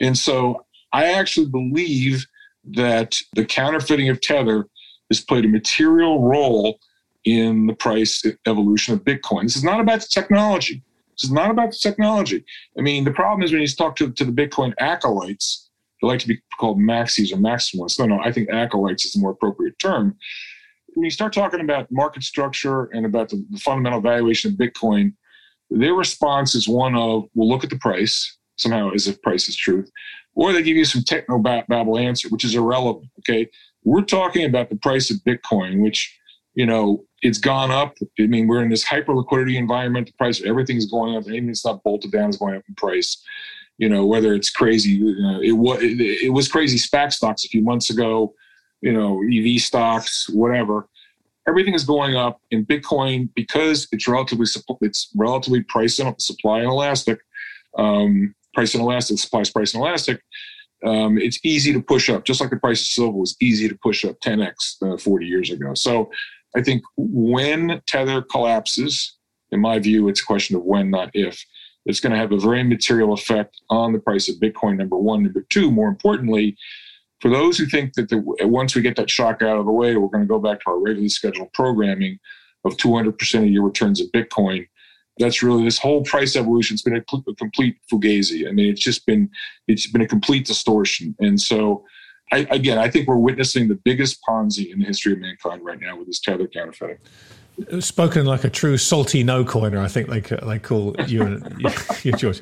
and so I actually believe that the counterfeiting of Tether has played a material role in the price evolution of Bitcoin. This is not about the technology. This is not about the technology. I mean, the problem is when you talk to, to the Bitcoin acolytes, they like to be called maxis or maximalists. No, no, I think acolytes is the more appropriate term. When you start talking about market structure and about the, the fundamental valuation of Bitcoin, their response is one of, we'll look at the price, somehow as if price is truth, or they give you some techno babble answer, which is irrelevant. Okay, we're talking about the price of Bitcoin, which you know it's gone up. I mean, we're in this hyper liquidity environment. The price of everything's going up. Anything that's not bolted down is going up in price. You know, whether it's crazy, you know, it was it, it was crazy SPAC stocks a few months ago. You know, EV stocks, whatever everything is going up in Bitcoin because it's relatively it's relatively price and supply and elastic. Um, price inelastic, supply price inelastic, um, it's easy to push up, just like the price of silver was easy to push up 10x uh, 40 years ago. So I think when Tether collapses, in my view, it's a question of when, not if. It's going to have a very material effect on the price of Bitcoin, number one. Number two, more importantly, for those who think that the, once we get that shock out of the way, we're going to go back to our regularly scheduled programming of 200% of your returns of Bitcoin, that's really this whole price evolution has been a, a, complete fugazi. I mean, it's just been it's been a complete distortion. And so, I, again, I think we're witnessing the biggest Ponzi in the history of mankind right now with this tether counterfeiting. Spoken like a true salty no coiner, I think they they call you and you, George.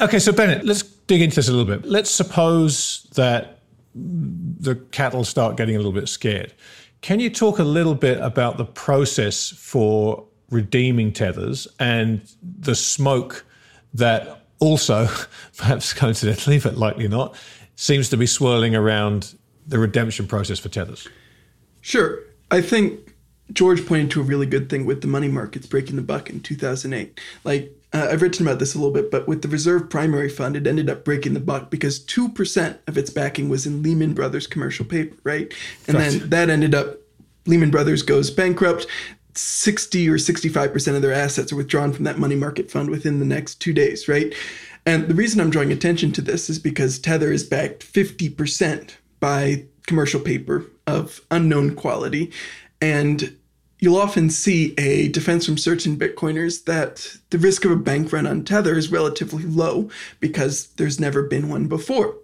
Okay, so Bennett, let's dig into this a little bit. Let's suppose that the cattle start getting a little bit scared. Can you talk a little bit about the process for redeeming tethers and the smoke that also, perhaps coincidentally, but likely not, seems to be swirling around the redemption process for tethers? Sure. I think George pointed to a really good thing with the money markets breaking the buck in 2008. Like, uh, I've written about this a little bit, but with the Reserve Primary Fund, it ended up breaking the buck because 2% of its backing was in Lehman Brothers commercial paper, right? And right. then that ended up, Lehman Brothers goes bankrupt. 60 or 65% of their assets are withdrawn from that money market fund within the next two days, right? And the reason I'm drawing attention to this is because Tether is backed 50% by commercial paper of unknown quality. And you'll often see a defense from certain Bitcoiners that the risk of a bank run on Tether is relatively low because there's never been one before.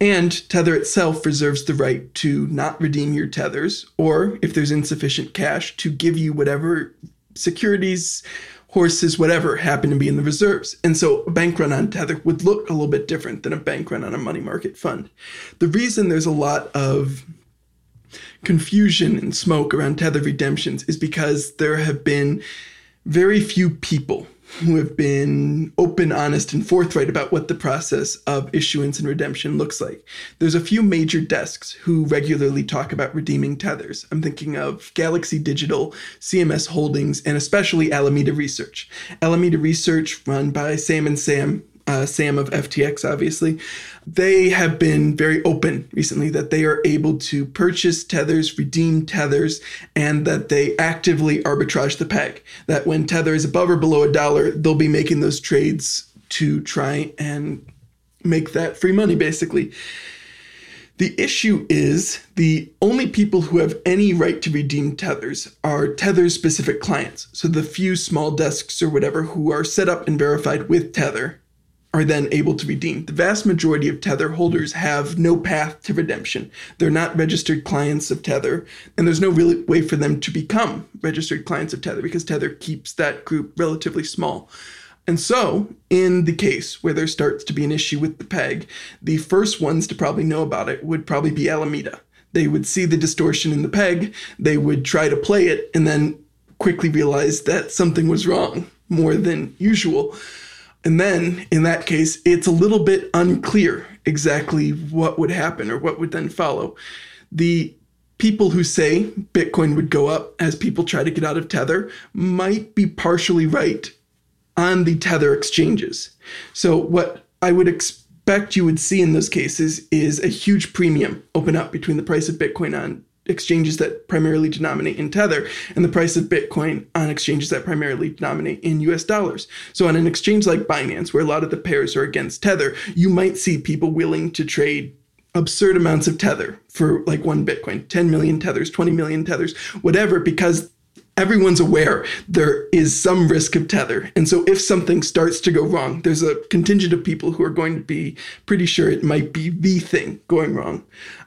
And Tether itself reserves the right to not redeem your Tethers, or if there's insufficient cash, to give you whatever securities horses, whatever, happen to be in the reserves. And so a bank run on Tether would look a little bit different than a bank run on a money market fund. The reason there's a lot of confusion and smoke around Tether redemptions is because there have been very few people who have been open, honest, and forthright about what the process of issuance and redemption looks like. There's a few major desks who regularly talk about redeeming tethers. I'm thinking of Galaxy Digital, CMS Holdings, and especially Alameda Research. Alameda Research, run by Sam and Sam, uh, Sam of FTX, obviously, they have been very open recently that they are able to purchase tethers, redeem tethers, and that they actively arbitrage the peg. That when tether is above or below a dollar, they'll be making those trades to try and make that free money, basically. The issue is the only people who have any right to redeem tethers are tether specific clients. So the few small desks or whatever who are set up and verified with Tether are then able to redeem. The vast majority of Tether holders have no path to redemption. They're not registered clients of Tether, and there's no real way for them to become registered clients of Tether because Tether keeps that group relatively small. And so, in the case where there starts to be an issue with the peg, the first ones to probably know about it would probably be Alameda. They would see the distortion in the peg, they would try to play it, and then quickly realize that something was wrong more than usual. And then in that case, it's a little bit unclear exactly what would happen or what would then follow. The people who say Bitcoin would go up as people try to get out of Tether might be partially right on the Tether exchanges. So, what I would expect you would see in those cases is a huge premium open up between the price of Bitcoin on exchanges that primarily denominate in Tether and the price of Bitcoin on exchanges that primarily denominate in US dollars. So, on an exchange like Binance, where a lot of the pairs are against Tether, you might see people willing to trade absurd amounts of Tether for like one Bitcoin 10 million Tethers, 20 million Tethers, whatever, because everyone's aware there is some risk of tether. And so if something starts to go wrong, there's a contingent of people who are going to be pretty sure it might be the thing going wrong.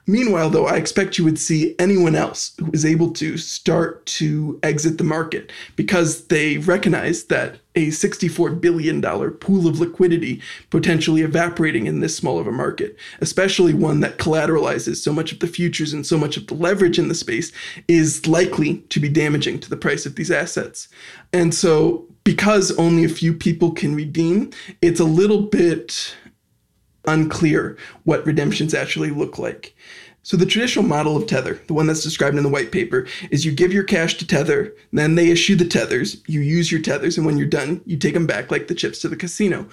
Meanwhile, though, I expect you would see anyone else who is able to start to exit the market because they recognize that a $64 billion pool of liquidity potentially evaporating in this small of a market, especially one that collateralizes so much of the futures and so much of the leverage in the space, is likely to be damaging to the price of these assets. And so, because only a few people can redeem, it's a little bit unclear what redemptions actually look like. So the traditional model of Tether, the one that's described in the white paper, is you give your cash to Tether, then they issue the tethers, you use your tethers, and when you're done, you take them back like the chips to the casino.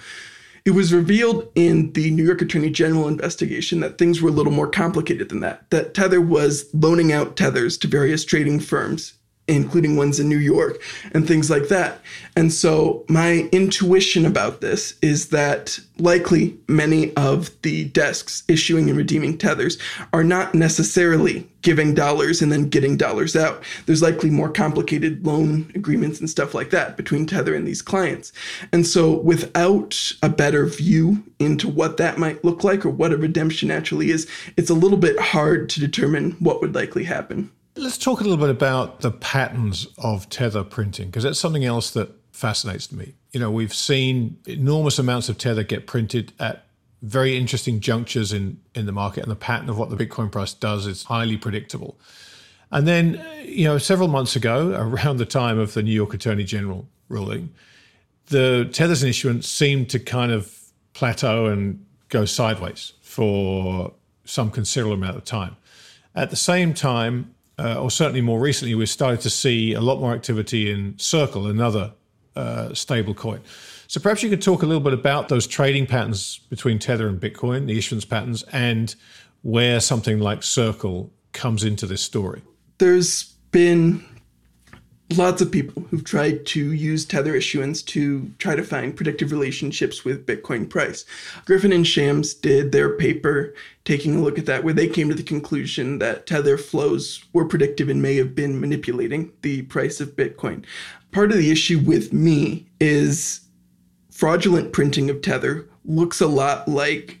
It was revealed in the New York Attorney General investigation that things were a little more complicated than that. That Tether was loaning out tethers to various trading firms including ones in New York and things like that. And so my intuition about this is that likely many of the desks issuing and redeeming tethers are not necessarily giving dollars and then getting dollars out. There's likely more complicated loan agreements and stuff like that between Tether and these clients. And so without a better view into what that might look like or what a redemption actually is, it's a little bit hard to determine what would likely happen. Let's talk a little bit about the patterns of tether printing, because that's something else that fascinates me. You know, we've seen enormous amounts of tether get printed at very interesting junctures in, in the market, and the pattern of what the Bitcoin price does is highly predictable. And then, you know, several months ago, around the time of the New York Attorney General ruling, the tethers and issuance seemed to kind of plateau and go sideways for some considerable amount of time. At the same time, uh, or certainly more recently, we've started to see a lot more activity in Circle, another uh, stable coin. So perhaps you could talk a little bit about those trading patterns between Tether and Bitcoin, the issuance patterns, and where something like Circle comes into this story. There's been lots of people who've tried to use tether issuance to try to find predictive relationships with bitcoin price griffin and shams did their paper taking a look at that where they came to the conclusion that tether flows were predictive and may have been manipulating the price of bitcoin part of the issue with me is fraudulent printing of tether looks a lot like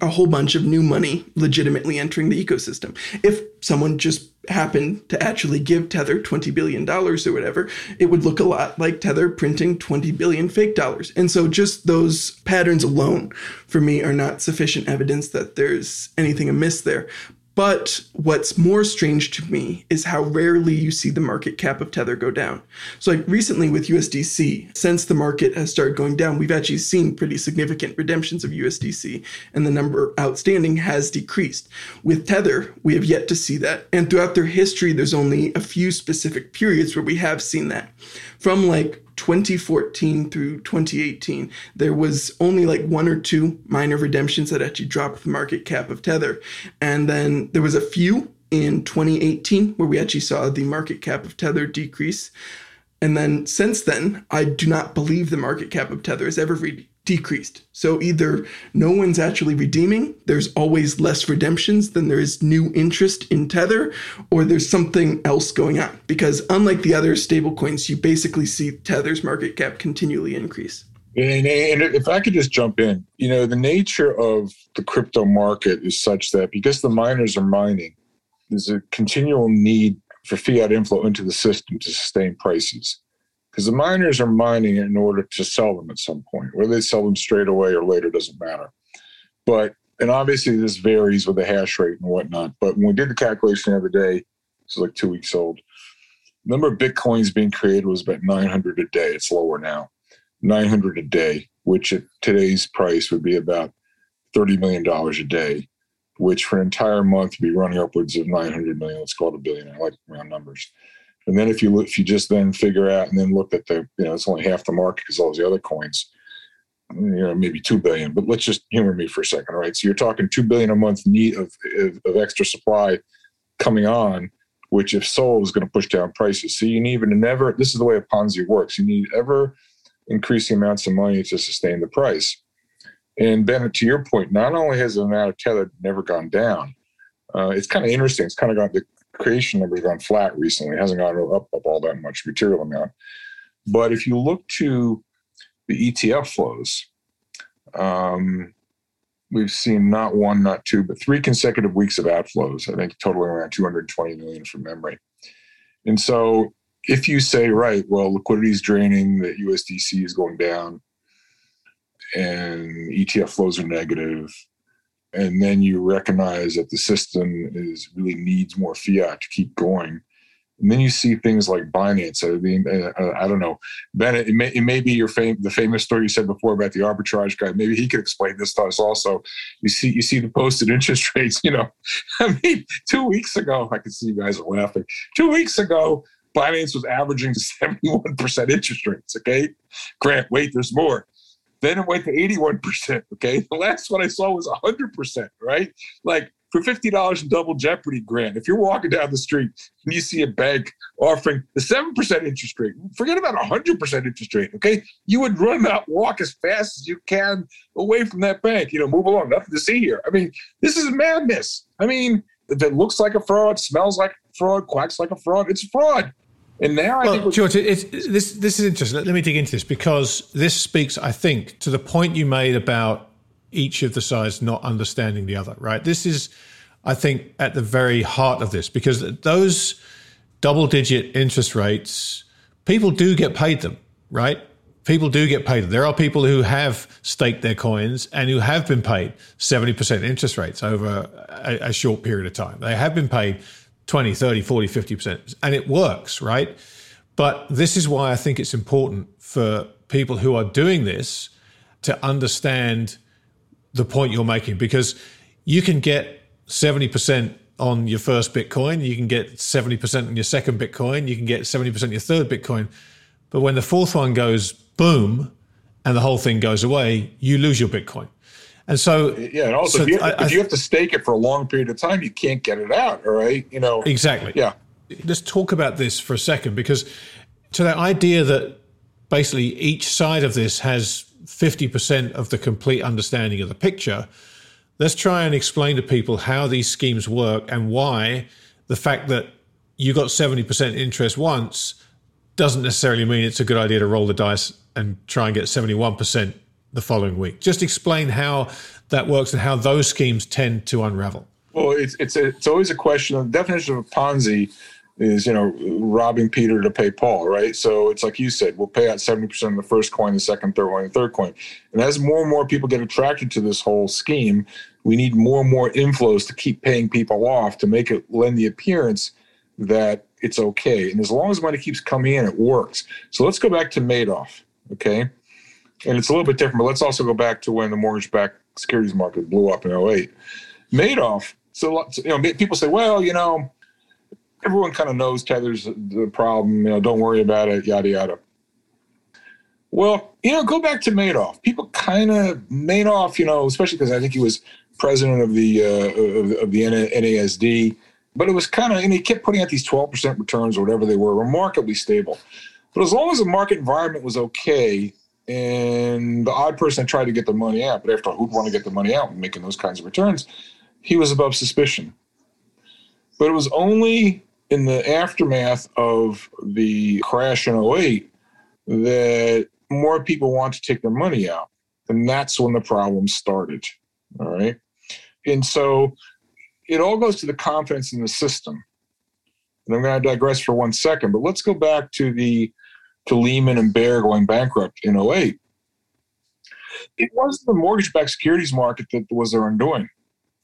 a whole bunch of new money legitimately entering the ecosystem. If someone just happened to actually give Tether $20 billion or whatever, it would look a lot like Tether printing 20 billion fake dollars. And so just those patterns alone for me are not sufficient evidence that there's anything amiss there. But what's more strange to me is how rarely you see the market cap of Tether go down. So, like recently with USDC, since the market has started going down, we've actually seen pretty significant redemptions of USDC, and the number outstanding has decreased. With Tether, we have yet to see that. And throughout their history, there's only a few specific periods where we have seen that. From like 2014 through 2018, there was only like one or two minor redemptions that actually dropped the market cap of Tether. And then there was a few in 2018 where we actually saw the market cap of Tether decrease. And then since then, I do not believe the market cap of Tether has ever re- decreased. So either no one's actually redeeming, there's always less redemptions than there is new interest in Tether, or there's something else going on. Because unlike the other stablecoins, you basically see Tether's market cap continually increase. And, and, if I could just jump in, you know, the nature of the crypto market is such that because the miners are mining, there's a continual need for fiat inflow into the system to sustain prices because the miners are mining in order to sell them at some point. Whether they sell them straight away or later doesn't matter. But and obviously this varies with the hash rate and whatnot. But when we did the calculation the other day, is like two weeks old. Number of bitcoins being created was about 900 a day. It's lower now, 900 a day, which at today's price would be about 30 million dollars a day, which for an entire month would be running upwards of 900 million. Let's call it a billion. I like round numbers. And then if you if you just then figure out and then look at the you know it's only half the market because all the other coins, you know maybe two billion. But let's just humor me for a second, right? So you're talking two billion a month need of of, of extra supply coming on, which if sold is going to push down prices. So you need even never. This is the way a Ponzi works. You need ever increasing amounts of money to sustain the price. And Ben, to your point, not only has the amount of tether never gone down, uh, it's kind of interesting. It's kind of got the creation number has gone flat recently. It hasn't gone up, up all that much material amount. But if you look to the ETF flows, um, we've seen not one, not two, but three consecutive weeks of outflows. I think totaling around 220 million from memory. And so if you say, right, well, liquidity is draining, the USDC is going down, and ETF flows are negative, and then you recognize that the system is really needs more fiat to keep going. And then you see things like Binance. I mean, uh, uh, I don't know, Ben. It may, it may be your fam- the famous story you said before about the arbitrage guy. Maybe he could explain this to us also. You see, you see the posted interest rates. You know, I mean, two weeks ago, I can see you guys are laughing. Two weeks ago, Binance was averaging 71% interest rates. Okay, Grant, wait, there's more. Then it went to 81%. Okay. The last one I saw was 100%, right? Like for fifty dollars in double jeopardy grant. If you're walking down the street and you see a bank offering the seven percent interest rate, forget about a hundred percent interest rate. Okay, you would run out, walk as fast as you can away from that bank. You know, move along. Nothing to see here. I mean, this is madness. I mean, if it looks like a fraud, smells like fraud, quacks like a fraud, it's fraud. And now I well, think George, it's, this this is interesting. Let, let me dig into this because this speaks, I think, to the point you made about each of the sides not understanding the other. Right. This is, I think, at the very heart of this because those double-digit interest rates, people do get paid them. Right. People do get paid. There are people who have staked their coins and who have been paid 70% interest rates over a, a short period of time. They have been paid 20, 30, 40, 50%. And it works, right? But this is why I think it's important for people who are doing this to understand the point you're making because you can get 70% on your first Bitcoin, you can get 70% on your second Bitcoin, you can get 70% on your third Bitcoin. But when the fourth one goes boom and the whole thing goes away, you lose your Bitcoin. And so, yeah, and also so if, you have, I, if you have to stake it for a long period of time, you can't get it out. All right, you know exactly. Yeah. Let's talk about this for a second because to that idea that basically each side of this has 50% of the complete understanding of the picture, let's try and explain to people how these schemes work and why the fact that you got 70% interest once doesn't necessarily mean it's a good idea to roll the dice and try and get 71% the following week. Just explain how that works and how those schemes tend to unravel. Well, it's it's a, it's always a question. The definition of a Ponzi is you know robbing Peter to pay Paul, right? So it's like you said, we'll pay out seventy percent of the first coin, the second, third coin, the third coin, and as more and more people get attracted to this whole scheme, we need more and more inflows to keep paying people off to make it lend the appearance that it's okay. And as long as money keeps coming in, it works. So let's go back to Madoff. Okay and it's a little bit different, but let's also go back to when the mortgage-backed securities market blew up in 08. Madoff, so you know, people say, well, you know, everyone kind of knows Tether's the problem, you know, don't worry about it, yada yada. Well, you know, go back to Madoff. People kind of Madoff, you know, especially because I think he was president of the uh, of, of the NASD, but it was kind of, and he kept putting out these 12% returns or whatever they were, remarkably stable. But as long as the market environment was okay, and the odd person tried to get the money out, but after all, who'd want to get the money out making those kinds of returns? He was above suspicion. But it was only in the aftermath of the crash in 08 that more people want to take their money out. And that's when the problem started. All right. And so it all goes to the confidence in the system. And I'm going to digress for one second, but let's go back to the to Lehman and Bear going bankrupt in 08. It wasn't the mortgage backed securities market that was their undoing.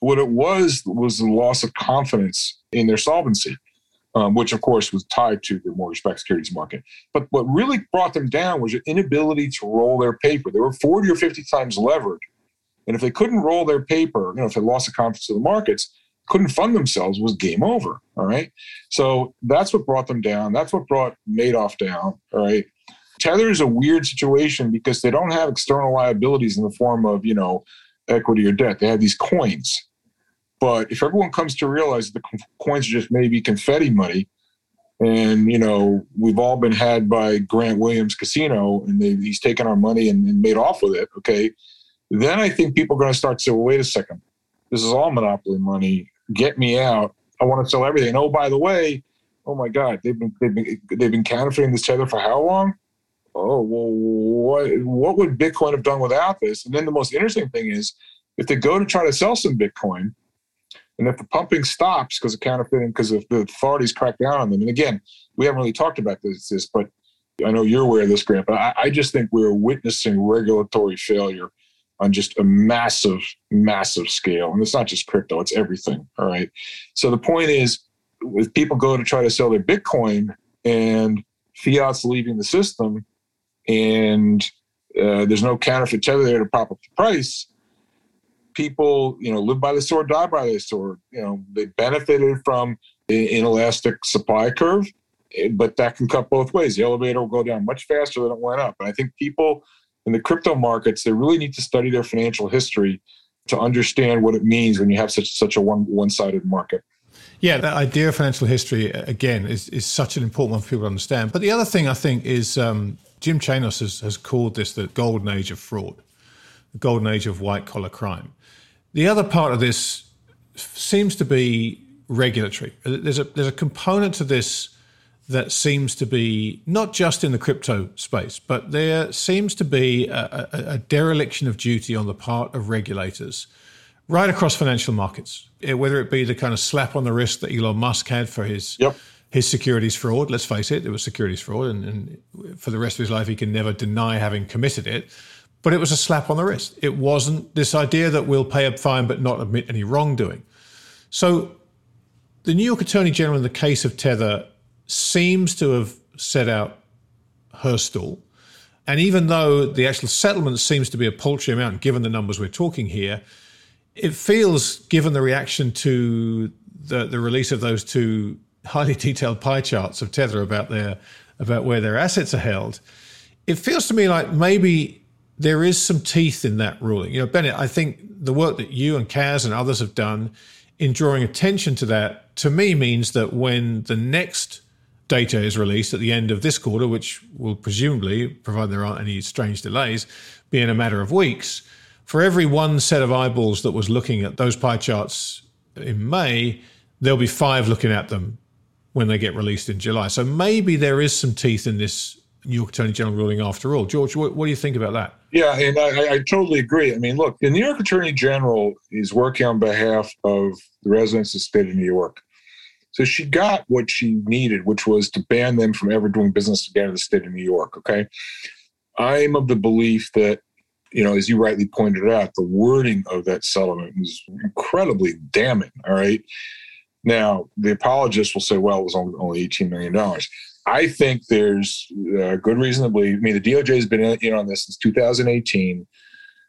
What it was was the loss of confidence in their solvency, um, which of course was tied to the mortgage backed securities market. But what really brought them down was their inability to roll their paper. They were 40 or 50 times levered. And if they couldn't roll their paper, you know, if they lost the confidence of the markets, couldn't fund themselves was game over. All right. So that's what brought them down. That's what brought Madoff down. All right. Tether is a weird situation because they don't have external liabilities in the form of, you know, equity or debt. They have these coins. But if everyone comes to realize that the coins are just maybe confetti money, and you know we've all been had by Grant Williams Casino, and they, he's taken our money and, and, made off with it. Okay, then I think people are going to start to say, well, wait a second, this is all monopoly money get me out. I want to sell everything. oh, by the way, oh my God, they've been they've been they've been counterfeiting this tether for how long? Oh well, what what would Bitcoin have done without this? And then the most interesting thing is, if they go to try to sell some Bitcoin, and if the pumping stops because of counterfeiting, because of the authorities crack down on them, and again, we haven't really talked about this, this but I know you're aware of this, Grant, but I, I just think we're witnessing regulatory failure on just a massive, massive scale. And it's not just crypto, it's everything. All right. So the point is, if people go to try to sell their Bitcoin and fiat's leaving the system and uh, there's no counterfeit tether there to prop up the price, people, you know, live by the sword, die by the sword. You know, they benefited from an inelastic supply curve, eh, but that can cut both ways. The elevator will go down much faster than it went up. And I think people in the crypto markets, they really need to study their financial history to understand what it means when you have such such a one one sided market. Yeah, that idea of financial history again is is such an important one for people to understand. But the other thing I think is um, Jim Chanos has, has called this the golden age of fraud, the golden age of white collar crime. The other part of this seems to be regulatory. There's a there's a component to this that seems to be not just in the crypto space, but there seems to be a, a, a dereliction of duty on the part of regulators right across financial markets, eh, whether it be the kind of slap on the wrist that Elon Musk had for his yep. his securities fraud. Let's face it, it was securities fraud, and, and, for the rest of his life, he can never deny having committed it. But it was a slap on the wrist. It wasn't this idea that we'll pay a fine but not admit any wrongdoing. So, the New York Attorney General, in the case of Tether, seems to have set out her stall. And even though the actual settlement seems to be a paltry amount, given the numbers we're talking here, it feels, given the reaction to the, the release of those two highly detailed pie charts of Tether about their about where their assets are held, it feels to me like maybe there is some teeth in that ruling. You know, Bennett, I think the work that you and Cas and others have done in drawing attention to that, to me, means that when the next data is released at the end of this quarter, which will presumably, provided there aren't any strange delays, be in a matter of weeks, for every one set of eyeballs that was looking at those pie charts in May, there'll be five looking at them when they get released in July. So maybe there is some teeth in this New York Attorney General ruling after all. George, what, what do you think about that? Yeah, and I, I, totally agree. I mean, look, the New York Attorney General is working on behalf of the residents of the state of New York. So she got what she needed, which was to ban them from ever doing business again in the state of New York. Okay. I'm of the belief that you know, as you rightly pointed out, the wording of that settlement was incredibly damning. All right. Now, the apologists will say, well, it was only $18 million. I think there's a good reason to believe. I mean, the DOJ has been in on this since 2018.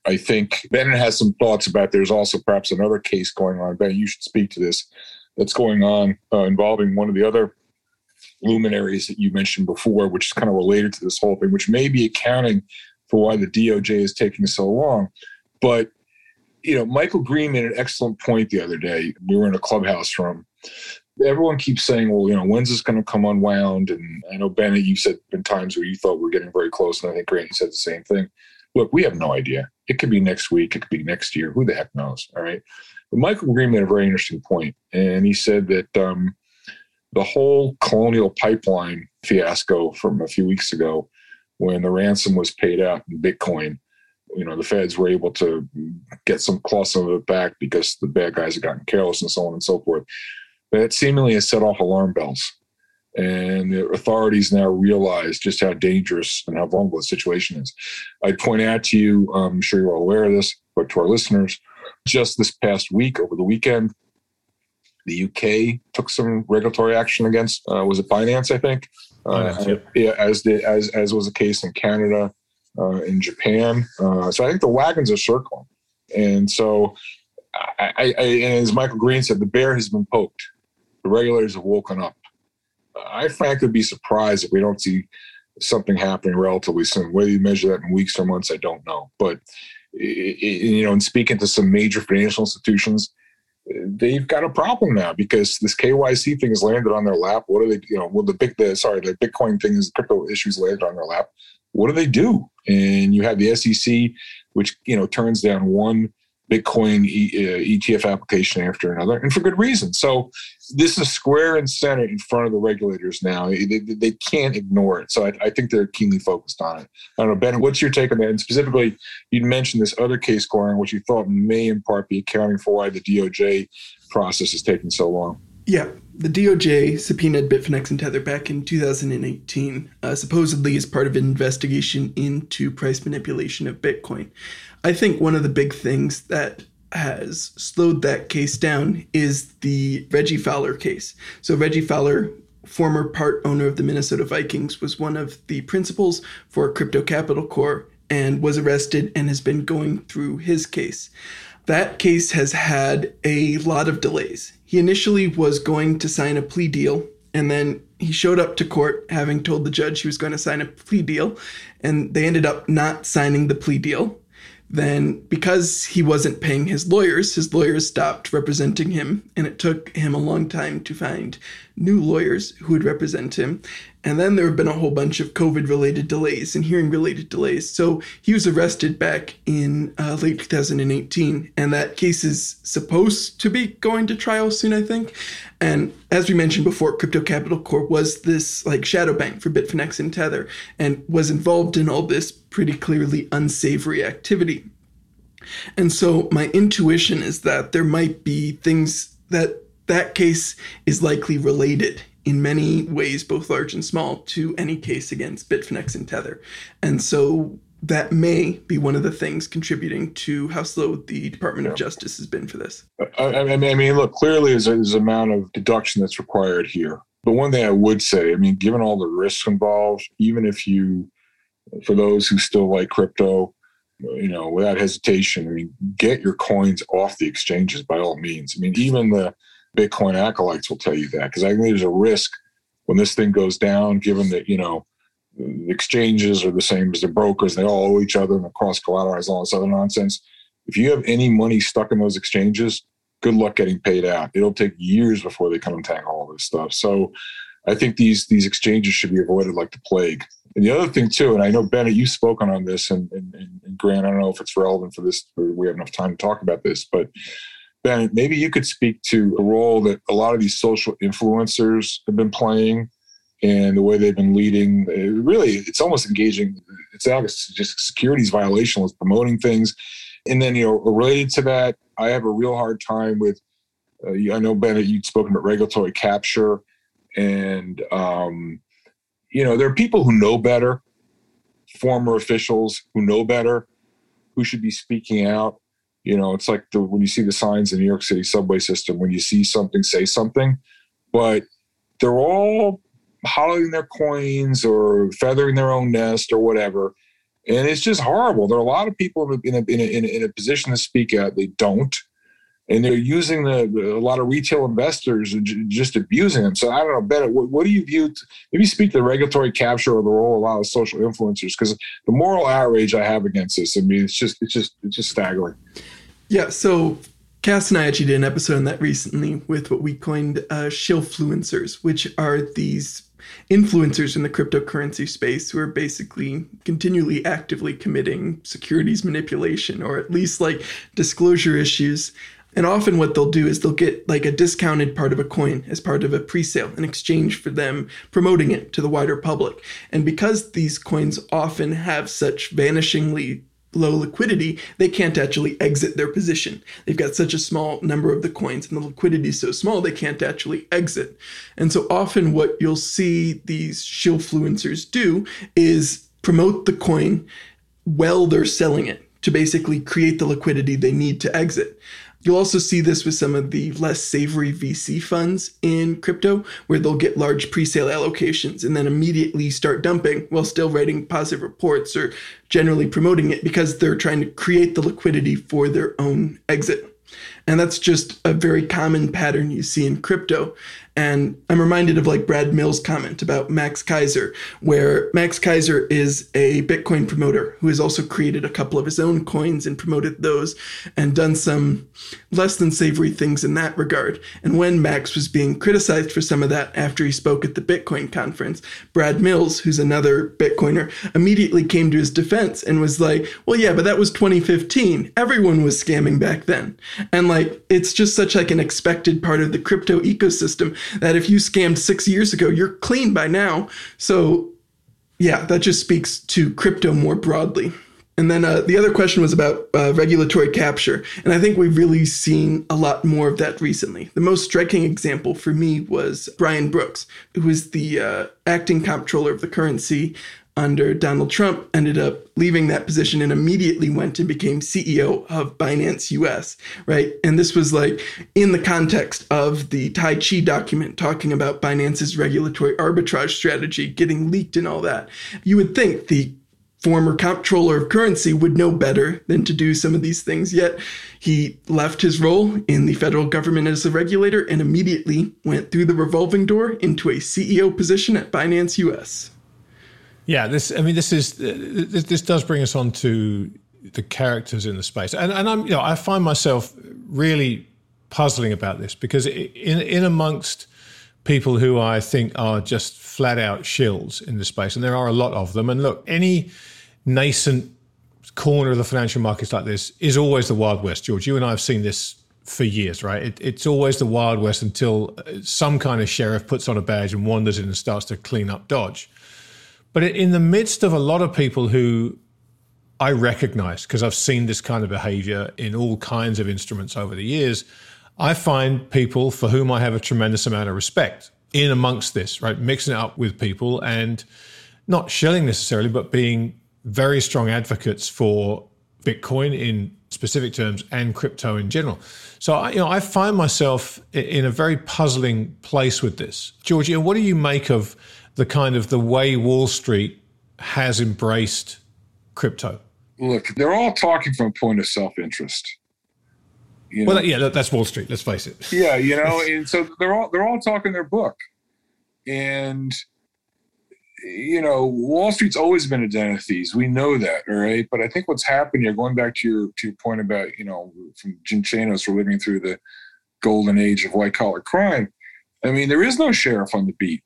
I think Bennett has some thoughts about there's also perhaps another case going on. Bennett, you should speak to this that's going on uh, involving one of the other luminaries that you mentioned before, which is kind of related to this whole thing, which may be accounting for why the DOJ is taking so long. But you know, Michael Green made an excellent point the other day. We were in a clubhouse room. Everyone keeps saying, "Well, you know, when's this going to come unwound?" And I know Bennett, you said in times where you thought we are getting very close, and I think Grant said the same thing. Look, we have no idea. It could be next week. It could be next year. Who the heck knows? All right. But Michael Green made a very interesting point, and he said that um, the whole Colonial Pipeline fiasco from a few weeks ago when the ransom was paid out in Bitcoin, you know, the feds were able to get some claw some of it back because the bad guys had gotten careless and so on and so forth. But it seemingly has set off alarm bells. And the authorities now realize just how dangerous and how vulnerable the situation is. I'd point out to you, I'm sure you're all aware of this, but to our listeners, just this past week, over the weekend, the UK took some regulatory action against, uh, was it Binance, I think? Uh, yeah, as the as as was the case in Canada, uh, in Japan. Uh, so I think the wagons are circling, and so I, I, I, and as Michael Green said, the bear has been poked. The regulators have woken up. I frankly would be surprised if we don't see something happening relatively soon. Whether you measure that in weeks or months, I don't know. But you know, in speaking to some major financial institutions, they've got a problem now because this KYC thing has landed on their lap. What do they, you know, well, the big, the, sorry, the Bitcoin thing is crypto issues landed on their lap. What do they do? And you have the SEC, which, you know, turns down one Bitcoin ETF uh, application after another, and for good reason. So this is square and center in front of the regulators now. They, they can't ignore it. So I, I, think they're keenly focused on it. I don't know, Ben, what's your take on that? And specifically, you mentioned this other case going which you thought may in part be accounting for why the DOJ process is taking so long. Yeah, the DOJ subpoenaed Bitfinex and Tether back in 2018, uh, supposedly as part of an investigation into price manipulation of Bitcoin. I think one of the big things that has slowed that case down is the Reggie Fowler case. So, Reggie Fowler, former part owner of the Minnesota Vikings, was one of the principals for Crypto Capital Corp and was arrested and has been going through his case. That case has had a lot of delays. He initially was going to sign a plea deal, and then he showed up to court having told the judge he was going to sign a plea deal, and they ended up not signing the plea deal then because he wasn't paying his lawyers, his lawyers stopped representing him, and it took him a long time to find new lawyers who would represent him. And then there have been a whole bunch of COVID related delays and hearing related delays. So he was arrested back in uh, late 2018, and that case is supposed to be going to trial soon, I think. And as we mentioned before, Crypto Capital Corp was this like shadow bank for Bitfinex and Tether and was involved in all this pretty clearly unsavory activity. And so my intuition is that there might be things that that case is likely related in many ways, both large and small, to any case against Bitfinex and Tether. And so that may be one of the things contributing to how slow the Department of Justice has been for this. I, I, mean, look, clearly there's, there's an amount of deduction that's required here. But one thing I would say, I mean, given all the risks involved, even if you, for those who still like crypto, you know, without hesitation, I mean, get your coins off the exchanges by all means. I mean, even the Bitcoin acolytes will tell you that because I think there's a risk when this thing goes down, given that, you know, the exchanges are the same as the brokers, they all owe each other and cross collateralize all this other nonsense. If you have any money stuck in those exchanges, good luck getting paid out. It'll take years before they come and all this stuff. So I think these these exchanges should be avoided like the plague. And the other thing too, and I know Bennett, you've spoken on this, and, and, and Grant, I don't know if it's relevant for this, we have enough time to talk about this, but Ben, maybe you could speak to a role that a lot of these social influencers have been playing and the way they've been leading. Really, it's almost engaging. It's not just securities violation with promoting things. And then, you know, related to that, I have a real hard time with, uh, I know, Bennett, you'd spoken about regulatory capture. And, um, you know, there are people who know better, former officials who know better, who should be speaking out you know, it's like the, when you see the signs in New York City subway system, when you see something, say something. But they're all hollowing their coins or feathering their own nest or whatever. And it's just horrible. There are a lot of people in a, in a, in a, in a position to speak out. They don't and they're using the, a lot of retail investors just abusing them. So I don't know, Bennett, what, what do you view? Maybe speak to the regulatory capture or the role of a lot of social influencers because the moral outrage I have against this. I mean, it's just it's just it's just staggering. Yeah. So Cas and I actually did an episode on that recently with what we coined uh, shillfluencers, which are these influencers in the cryptocurrency space who are basically continually actively committing securities manipulation or at least like disclosure issues and often what they'll do is they'll get like a discounted part of a coin as part of a pre-sale in exchange for them promoting it to the wider public. And because these coins often have such vanishingly low liquidity, they can't actually exit their position. They've got such a small number of the coins and the liquidity is so small they can't actually exit. And so often what you'll see these shillfluencers do is promote the coin while they're selling it to basically create the liquidity they need to exit. You'll also see this with some of the less savory VC funds in crypto, where they'll get large pre sale allocations and then immediately start dumping while still writing positive reports or generally promoting it because they're trying to create the liquidity for their own exit. And that's just a very common pattern you see in crypto. And I'm reminded of like Brad Mills' comment about Max Keiser, where Max Keiser is a Bitcoin promoter who has also created a couple of his own coins and promoted those and done some less than savory things in that regard. And when Max was being criticized for some of that after he spoke at the Bitcoin conference, Brad Mills, who's another Bitcoiner, immediately came to his defense and was like, well, yeah, but that was 2015. Everyone was scamming back then. And like, it's just such like an expected part of the crypto ecosystem that if you scammed six years ago, you're clean by now. So, yeah, that just speaks to crypto more broadly. And then uh, the other question was about uh, regulatory capture. And I think we've really seen a lot more of that recently. The most striking example for me was Brian Brooks, who was the uh, acting comptroller of the currency under Donald Trump, ended up leaving that position and immediately went and became CEO of Binance US, right? And this was like in the context of the Tai Chi document talking about Binance's regulatory arbitrage strategy getting leaked and all that. You would think the former comptroller of currency would know better than to do some of these things. Yet he left his role in the federal government as a regulator and immediately went through the revolving door into a CEO position at Binance US. Yeah, this. I mean, this is this, this does bring us on to the characters in the space. And, and I'm, you know, I find myself really puzzling about this because in, in amongst people who I think are just flat out shills in the space, and there are a lot of them. And look, any nascent corner of the financial markets like this is always the Wild West, George. You and I have seen this for years, right? It, it's always the Wild West until some kind of sheriff puts on a badge and wanders in and starts to clean up Dodge. But in the midst of a lot of people who I recognize, because I've seen this kind of behavior in all kinds of instruments over the years, I find people for whom I have a tremendous amount of respect in amongst this, right? Mixing it up with people and not shilling necessarily, but being very strong advocates for Bitcoin in specific terms and crypto in general. So, I, you know, I find myself in a very puzzling place with this. George, what do you make of the kind of the way Wall Street has embraced crypto? Look, they're all talking from a point of self-interest. You know? Well, yeah, that's Wall Street. Let's face it. Yeah, you know, and so they're all they're all talking their book, and you know, Wall Street's always been a den of thieves. We know that, all right. But I think what's happened here, going back to your to your point about you know, from Jim Chanos, we're living through the golden age of white collar crime. I mean, there is no sheriff on the beat.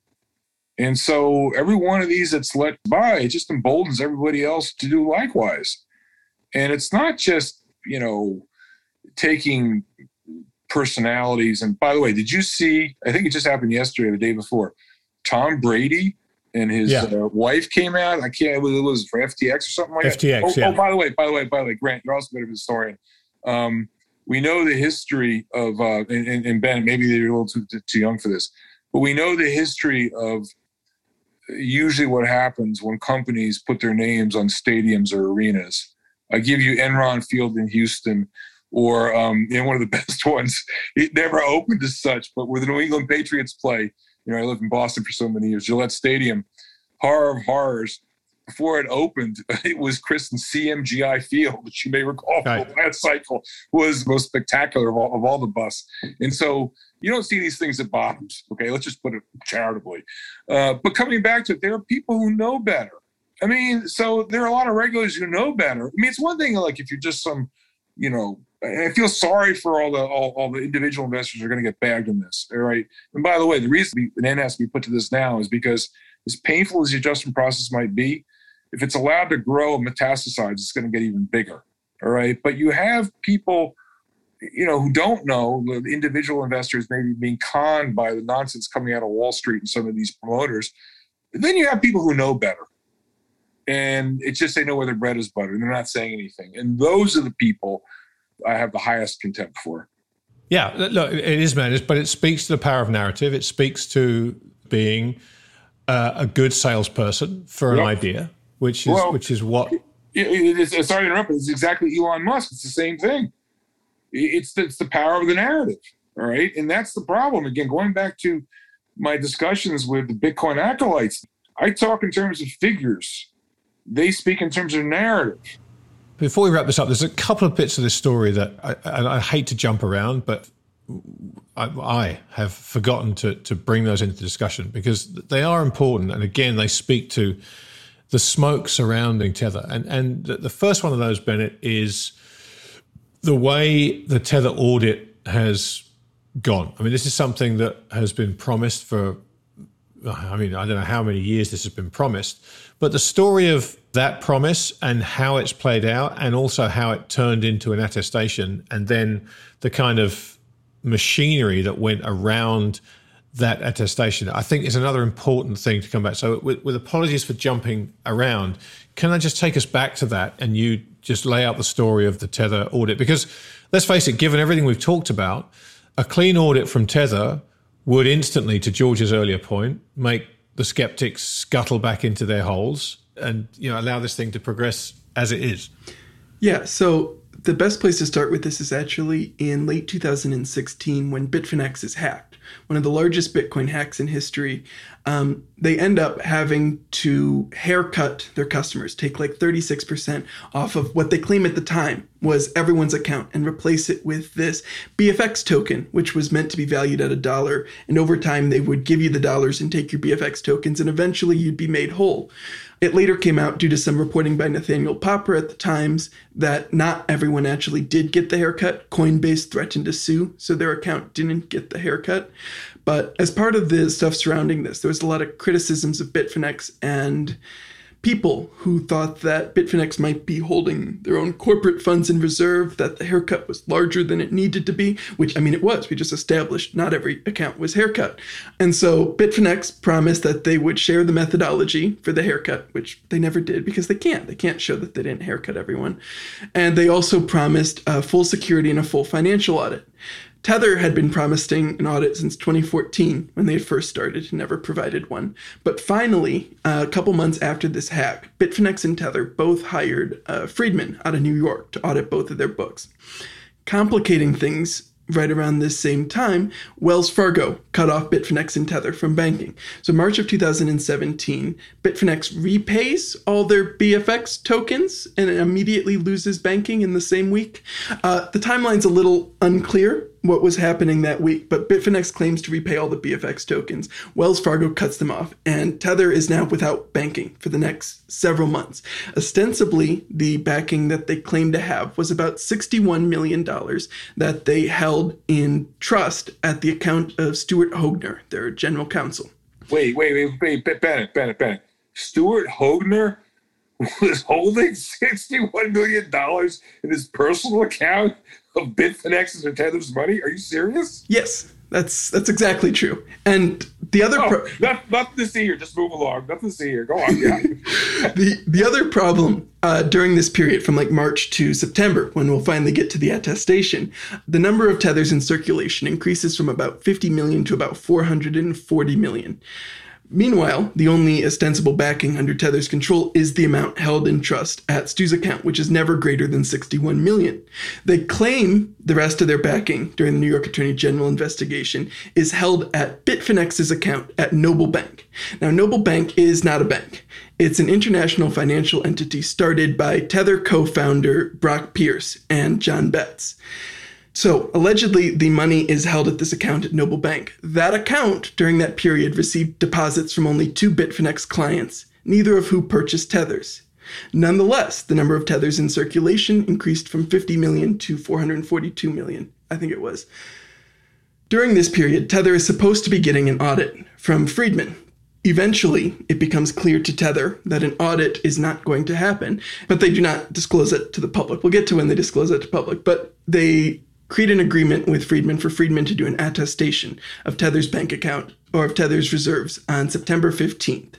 And so every one of these that's let by, it just emboldens everybody else to do likewise. And it's not just, you know, taking personalities. And by the way, did you see? I think it just happened yesterday, the day before. Tom Brady and his yeah. uh, wife came out. I can't. It was, it was for FTX or something like FTX, that. Oh, yeah. oh, by the way, by the way, by the way, Grant, you're also a bit of a historian. Um, we know the history of, uh, and, and, Ben, maybe you're a little too, too young for this, but we know the history of usually what happens when companies put their names on stadiums or arenas. I give you Enron Field in Houston, or um, you know, one of the best ones. It never opened as such, but where the New England Patriots play, you know, I lived in Boston for so many years. Gillette Stadium, horror of horrors. Before it opened, it was christened CMGI Field, which you may recall right. from cycle was the most spectacular of all, of all the busts. And so you don't see these things at bottoms. Okay, let's just put it charitably. Uh, but coming back to it, there are people who know better. I mean, so there are a lot of regulars who know better. I mean, it's one thing like if you're just some, you know, I feel sorry for all the all, all the individual investors are going to get bagged in this. All right. And by the way, the reason an end has to be put to this now is because as painful as the adjustment process might be, if it's allowed to grow and metastasize, it's going to get even bigger. All right. But you have people you know, who don't know, the individual investors maybe being conned by the nonsense coming out of Wall Street and some of these promoters. then you have people who know better. And it's just they know where their bread is buttered they're not saying anything. And those are the people I have the highest contempt for. Yeah, look, it is madness, but it speaks to the power of narrative. It speaks to being uh, a good salesperson for an yep. idea, which is well, which is what. It, it, it, sorry to interrupt, but it's exactly Elon Musk. It's the same thing. It's the, it's the power of the narrative. All right. And that's the problem. Again, going back to my discussions with the Bitcoin acolytes, I talk in terms of figures. They speak in terms of narrative. Before we wrap this up, there's a couple of bits of this story that I, I hate to jump around, but I, I, have forgotten to, to bring those into the discussion because they are important. And again, they speak to the smoke surrounding Tether. And, and the first one of those, Bennett, is the way the Tether audit has gone. I mean, this is something that has been promised for, I mean, I don't know how many years this has been promised, but the story of that promise and how it's played out, and also how it turned into an attestation, and then the kind of machinery that went around that attestation, I think is another important thing to come back. So, with, with apologies for jumping around, can I just take us back to that and you just lay out the story of the Tether audit? Because let's face it, given everything we've talked about, a clean audit from Tether would instantly, to George's earlier point, make the skeptics scuttle back into their holes and you know allow this thing to progress as it is. Yeah, so the best place to start with this is actually in late 2016 when Bitfinex is hacked, one of the largest Bitcoin hacks in history. Um, they end up having to haircut their customers, take like 36% off of what they claim at the time was everyone's account and replace it with this BFX token, which was meant to be valued at a dollar. And over time, they would give you the dollars and take your BFX tokens, and eventually you'd be made whole. It later came out due to some reporting by Nathaniel Popper at the Times that not everyone actually did get the haircut. Coinbase threatened to sue, so their account didn't get the haircut. But as part of the stuff surrounding this, there was a lot of criticisms of Bitfinex and people who thought that Bitfinex might be holding their own corporate funds in reserve, that the haircut was larger than it needed to be, which I mean, it was. We just established not every account was haircut. And so Bitfinex promised that they would share the methodology for the haircut, which they never did because they can't. They can't show that they didn't haircut everyone. And they also promised uh, full security and a full financial audit. Tether had been promising an audit since 2014 when they had first started and never provided one. But finally, uh, a couple months after this hack, Bitfinex and Tether both hired uh, Friedman out of New York to audit both of their books. Complicating things right around this same time, Wells Fargo cut off Bitfinex and Tether from banking. So, March of 2017, Bitfinex repays all their BFX tokens and immediately loses banking in the same week. Uh, the timeline's a little unclear what was happening that week, but Bitfinex claims to repay all the BFX tokens. Wells Fargo cuts them off, and Tether is now without banking for the next several months. Ostensibly, the backing that they claim to have was about $61 million that they held in trust at the account of Stuart Hoegner, their general counsel. Wait, wait, wait, wait, Bennett, Bennett, Bennett. Stuart Hoegner was holding $61 million in his personal account of Bitfinex and Tether's money? Are you serious? Yes, that's that's exactly true. And the other oh, pro- not, nothing to see here. Just move along. Nothing to see here. Go on. Yeah. the the other problem uh, during this period, from like March to September, when we'll finally get to the attestation, the number of tethers in circulation increases from about 50 million to about 440 million. Meanwhile, the only ostensible backing under Tether's control is the amount held in trust at Stu's account, which is never greater than 61 million. They claim the rest of their backing during the New York Attorney General investigation is held at Bitfinex's account at Noble Bank. Now, Noble Bank is not a bank. It's an international financial entity started by Tether co-founder Brock Pierce and John Betts. So, allegedly, the money is held at this account at Noble Bank. That account, during that period, received deposits from only two Bitfinex clients, neither of who purchased tethers. Nonetheless, the number of tethers in circulation increased from 50 million to 442 million, I think it was. During this period, Tether is supposed to be getting an audit from Friedman. Eventually, it becomes clear to Tether that an audit is not going to happen, but they do not disclose it to the public. We'll get to when they disclose it to public, but they create an agreement with Friedman for Friedman to do an attestation of Tether's bank account or of Tether's reserves on September 15th.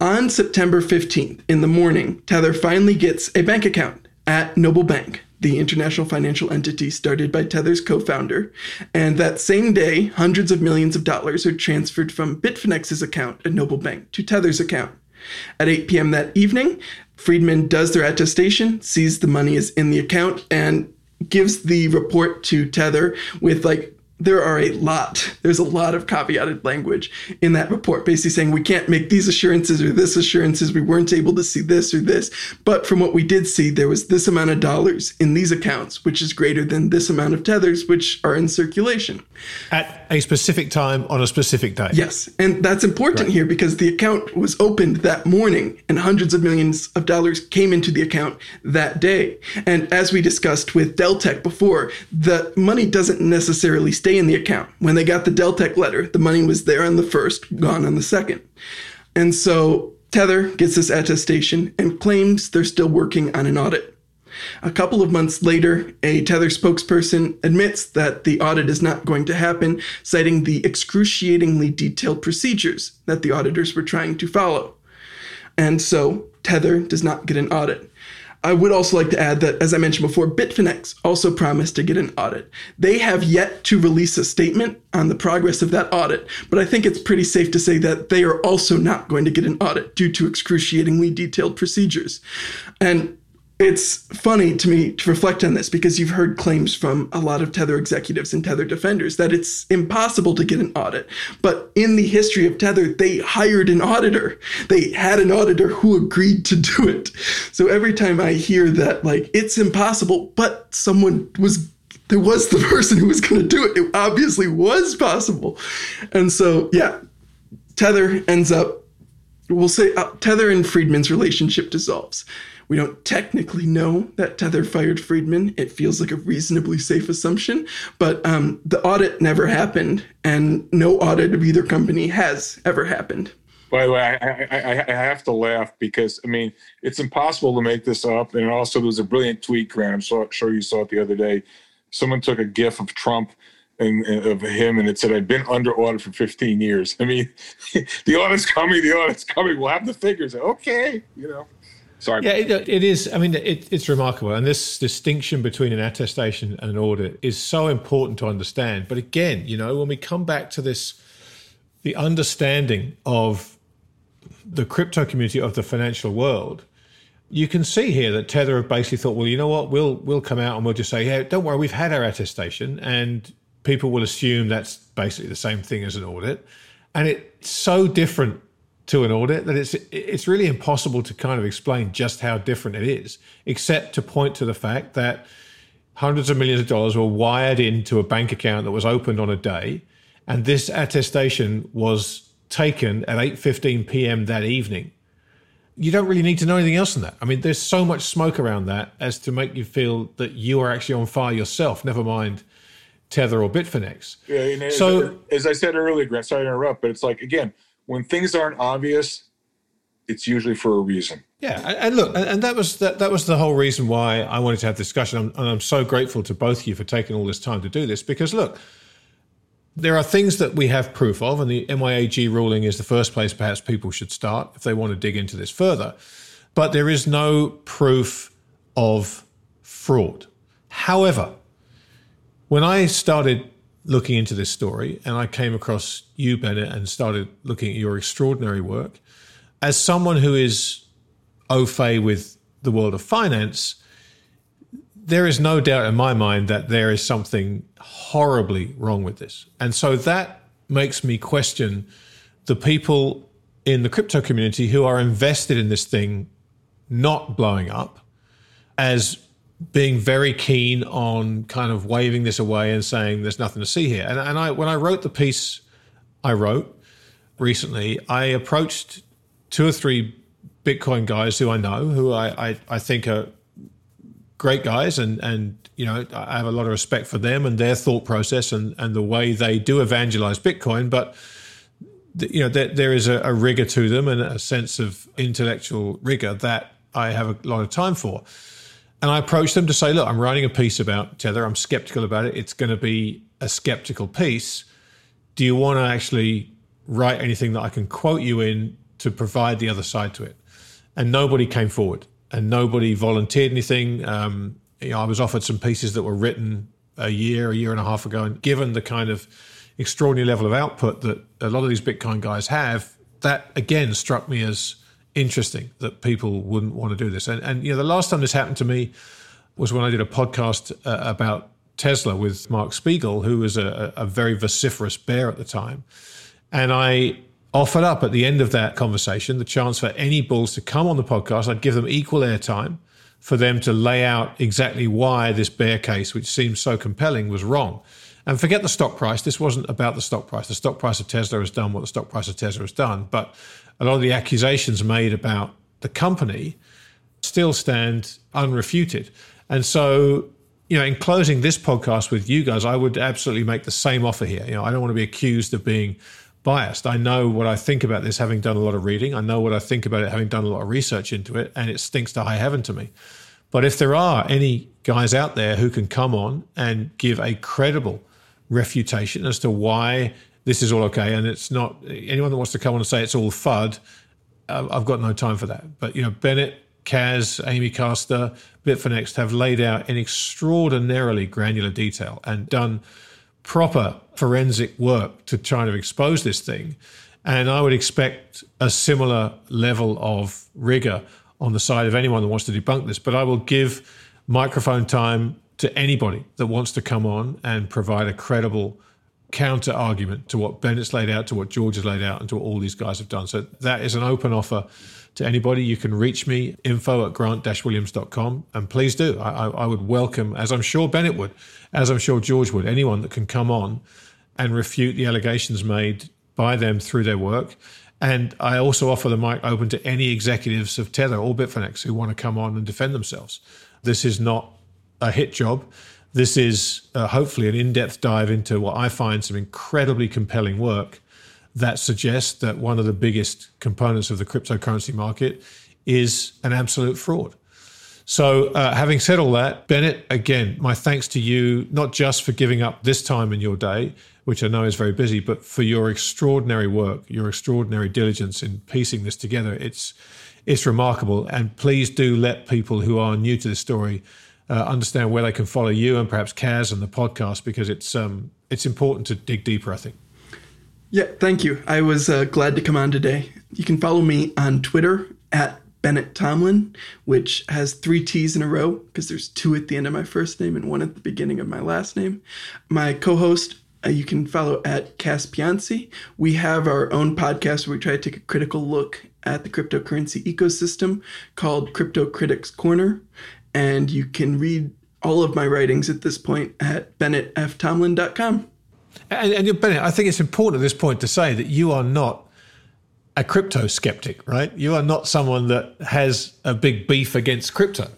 On September 15th, in the morning, Tether finally gets a bank account at Noble Bank, the international financial entity started by Tether's co founder. And that same day, hundreds of millions of dollars are transferred from Bitfinex's account at Noble Bank to Tether's account. At 8 p.m. that evening, Friedman does their attestation, sees the money is in the account, and gives the report to Tether with like there are a lot, there's a lot of caveated language in that report, basically saying we can't make these assurances or this assurances, we weren't able to see this or this. But from what we did see, there was this amount of dollars in these accounts, which is greater than this amount of tethers, which are in circulation. At a specific time on a specific day. Yes. And that's important right. here because the account was opened that morning and hundreds of millions of dollars came into the account that day. And as we discussed with Deltec before, the money doesn't necessarily stay stay in the account. When they got the Deltec letter, the money was there on the first, gone on the second. And so Tether gets this attestation and claims they're still working on an audit. A couple of months later, a Tether spokesperson admits that the audit is not going to happen, citing the excruciatingly detailed procedures that the auditors were trying to follow. And so Tether does not get an audit. I would also like to add that, as I mentioned before, Bitfinex also promised to get an audit. They have yet to release a statement on the progress of that audit, but I think it's pretty safe to say that they are also not going to get an audit due to excruciatingly detailed procedures. And it's funny to me to reflect on this because you've heard claims from a lot of Tether executives and Tether defenders that it's impossible to get an audit. But in the history of Tether, they hired an auditor. They had an auditor who agreed to do it. So every time I hear that, like, it's impossible, but someone was there was the person who was going to do it. It obviously was possible. And so, yeah, Tether ends up, we'll say uh, Tether and Friedman's relationship dissolves. We don't technically know that Tether fired Friedman. It feels like a reasonably safe assumption, but um, the audit never happened, and no audit of either company has ever happened. By the way, I, I, I, have to laugh because I mean it's impossible to make this up. And also, there was a brilliant tweet, Grant. I'm so, sure you saw it the other day. Someone took a GIF of Trump and, and, of him, and it said, "I've been under audit for 15 years." I mean, the audit's coming. The audit's coming. We'll have the figures. Okay, you know. Sorry. Yeah, it, it is. I mean, it, it's remarkable. And this distinction between an attestation and an audit is so important to understand. But again, you know, when we come back to this, the understanding of the crypto community of the financial world, you can see here that Tether have basically thought, well, you know what, we'll we'll come out and we'll just say, yeah, don't worry, we've had our attestation, and people will assume that's basically the same thing as an audit, and it's so different to an audit that it's it's really impossible to kind of explain just how different it is, except to point to the fact that hundreds of millions of dollars were wired into a bank account that was opened on a day, and this attestation was taken at 8:15 p.m. that evening. You don't really need to know anything else than that. I mean, there's so much smoke around that as to make you feel that you are actually on fire yourself. Never mind Tether or Bitfinex. Yeah, so as, as I said earlier, Grant, sorry to interrupt, but it's like again when things aren't obvious, it's usually for a reason. Yeah, and look, and that was that, that was the whole reason why I wanted to have this discussion. and I'm so grateful to both of you for taking all this time to do this because look, there are things that we have proof of, and the NYAG ruling is the first place perhaps people should start if they want to dig into this further. But there is no proof of fraud. However, when I started looking into this story and I came across you, Bennett, and started looking at your extraordinary work. As someone who is au fait with the world of finance, there is no doubt in my mind that there is something horribly wrong with this. And so that makes me question the people in the crypto community who are invested in this thing not blowing up as being very keen on kind of waving this away and saying there's nothing to see here. And, and I, when I wrote the piece I wrote recently, I approached two or three Bitcoin guys who I know, who I, I, I think are great guys, and and you know I have a lot of respect for them and their thought process and and the way they do evangelize Bitcoin, but. You know, there, there is a, a rigor to them and a sense of intellectual rigor that I have a lot of time for. And I approached them to say, look, I'm writing a piece about Tether. I'm skeptical about it. It's going to be a skeptical piece. Do you want to actually write anything that I can quote you in to provide the other side to it? And nobody came forward and nobody volunteered anything. Um, you know, I was offered some pieces that were written a year, a year and a half ago. And given the kind of extraordinary level of output that a lot of these Bitcoin guys have, that again struck me as interesting that people wouldn't want to do this. And, and you know, the last time this happened to me was when I did a podcast uh, about Tesla with Mark Spiegel, who was a, a very vociferous bear at the time. And I offered up at the end of that conversation the chance for any bulls to come on the podcast. I'd give them equal airtime for them to lay out exactly why this bear case, which seems so compelling, was wrong. And forget the stock price. This wasn't about the stock price. The stock price of Tesla has done what the stock price of Tesla has done. But a lot of the accusations made about the company still stand unrefuted. And so, you know, in closing this podcast with you guys, I would absolutely make the same offer here. You know, I don't want to be accused of being biased. I know what I think about this having done a lot of reading. I know what I think about it having done a lot of research into it, and it stinks to high heaven to me. But if there are any guys out there who can come on and give a credible refutation as to why this is all okay, and it's not anyone that wants to come on and say it's all FUD. I've got no time for that. But you know, Bennett, Cas, Amy Castor, Bitfinexed have laid out in extraordinarily granular detail and done proper forensic work to try to expose this thing. And I would expect a similar level of rigor on the side of anyone that wants to debunk this, but I will give microphone time to anybody that wants to come on and provide a credible counter argument to what Bennett's laid out, to what George has laid out, and to what all these guys have done. So that is an open offer to anybody. You can reach me, info at grant-williams.com. And please do. I, I, would welcome, as I'm sure Bennett would, as I'm sure George would, anyone that can come on and refute the allegations made by them through their work. And I also offer the mic open to any executives of Tether or Bitfinex who want to come on and defend themselves. This is not a hit job. This is uh, hopefully an in depth dive into what I find some incredibly compelling work that suggests that one of the biggest components of the cryptocurrency market is an absolute fraud. So, uh, having said all that, Bennett, again, my thanks to you, not just for giving up this time in your day, which I know is very busy, but for your extraordinary work, your extraordinary diligence in piecing this together. It's it's remarkable, and please do let people who are new to the story uh, understand where they can follow you and perhaps Cas and the podcast because it's um, it's important to dig deeper. I think. Yeah, thank you. I was uh, glad to come on today. You can follow me on Twitter at Bennett Tomlin, which has three T's in a row because there's two at the end of my first name and one at the beginning of my last name. My co-host uh, you can follow at Cas Piancey. We have our own podcast where we try to take a critical look at the cryptocurrency ecosystem called Crypto Critics Corner and you can read all of my writings at this point at bennettftomlin.com. And, and Bennett, I think it's important at this point to say that you are not a crypto skeptic, right? You are not someone that has a big beef against crypto.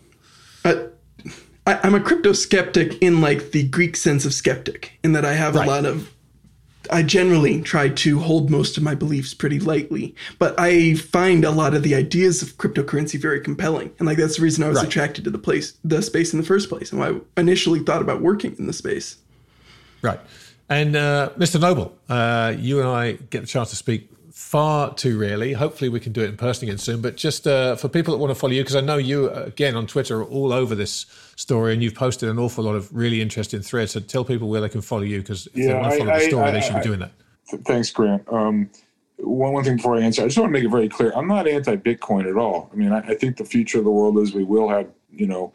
Uh, I, am a crypto skeptic in like the Greek sense of skeptic, in that I have right. a lot of I generally try to hold most of my beliefs pretty lightly, but I find a lot of the ideas of cryptocurrency very compelling, and like that's the reason I was right. attracted to the place, the space in the first place, and why I initially thought about working in the space. Right, and uh, Mr. Noble, uh, you and I get the chance to speak far too rarely. Hopefully, we can do it in person again soon. But just uh, for people that want to follow you, because I know you again on Twitter are all over this story, and you've posted an awful lot of really interesting threads. So tell people where they can follow you, because if yeah, they want to follow I, the story, I, they should I, be doing that. Thanks, Grant. Um, one one thing before I answer, I just want to make it very clear: I'm not anti-Bitcoin at all. I mean, I, I think the future of the world is we will have, you know,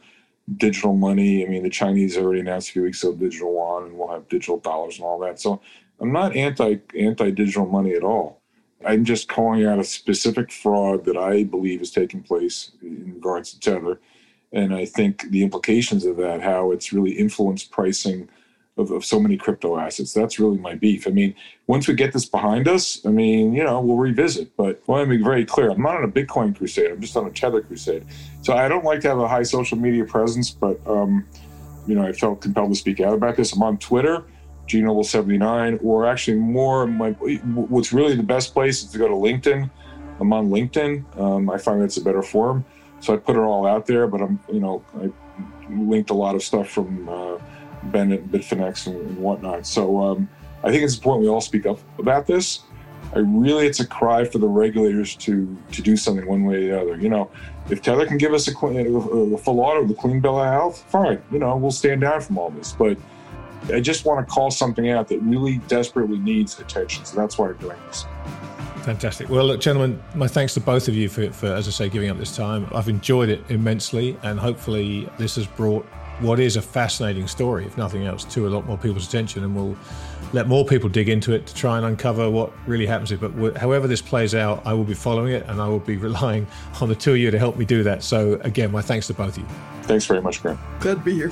digital money. I mean, the Chinese already announced a few weeks ago digital yuan, and we'll have digital dollars and all that. So I'm not anti anti digital money at all. I'm just calling out a specific fraud that I believe is taking place in regards to Tether. And I think the implications of that, how it's really influenced pricing of, of so many crypto assets. That's really my beef. I mean, once we get this behind us, I mean, you know, we'll revisit. But want to be very clear I'm not on a Bitcoin crusade. I'm just on a Tether crusade. So I don't like to have a high social media presence, but, um, you know, I felt compelled to speak out about this. I'm on Twitter. GNoble79, or actually more, my, what's really the best place is to go to LinkedIn. I'm on LinkedIn. Um, I find that's a better forum. So I put it all out there, but I'm, you know, I linked a lot of stuff from uh, Bennett, Bitfinexed, and, and whatnot. So um, I think it's important we all speak up about this. I really, it's a cry for the regulators to to do something one way or the other. You know, if Tether can give us a, a, a full audit, the clean bill of health, fine. You know, we'll stand down from all this. But I just want to call something out that really desperately needs attention. So that's why I'm doing this. Fantastic. Well, look, gentlemen, my thanks to both of you for, for, as I say, giving up this time. I've enjoyed it immensely, and hopefully, this has brought what is a fascinating story, if nothing else, to a lot more people's attention, and we'll let more people dig into it to try and uncover what really happens here. But however this plays out, I will be following it, and I will be relying on the two of you to help me do that. So, again, my thanks to both of you. Thanks very much, Grant. Glad to be here.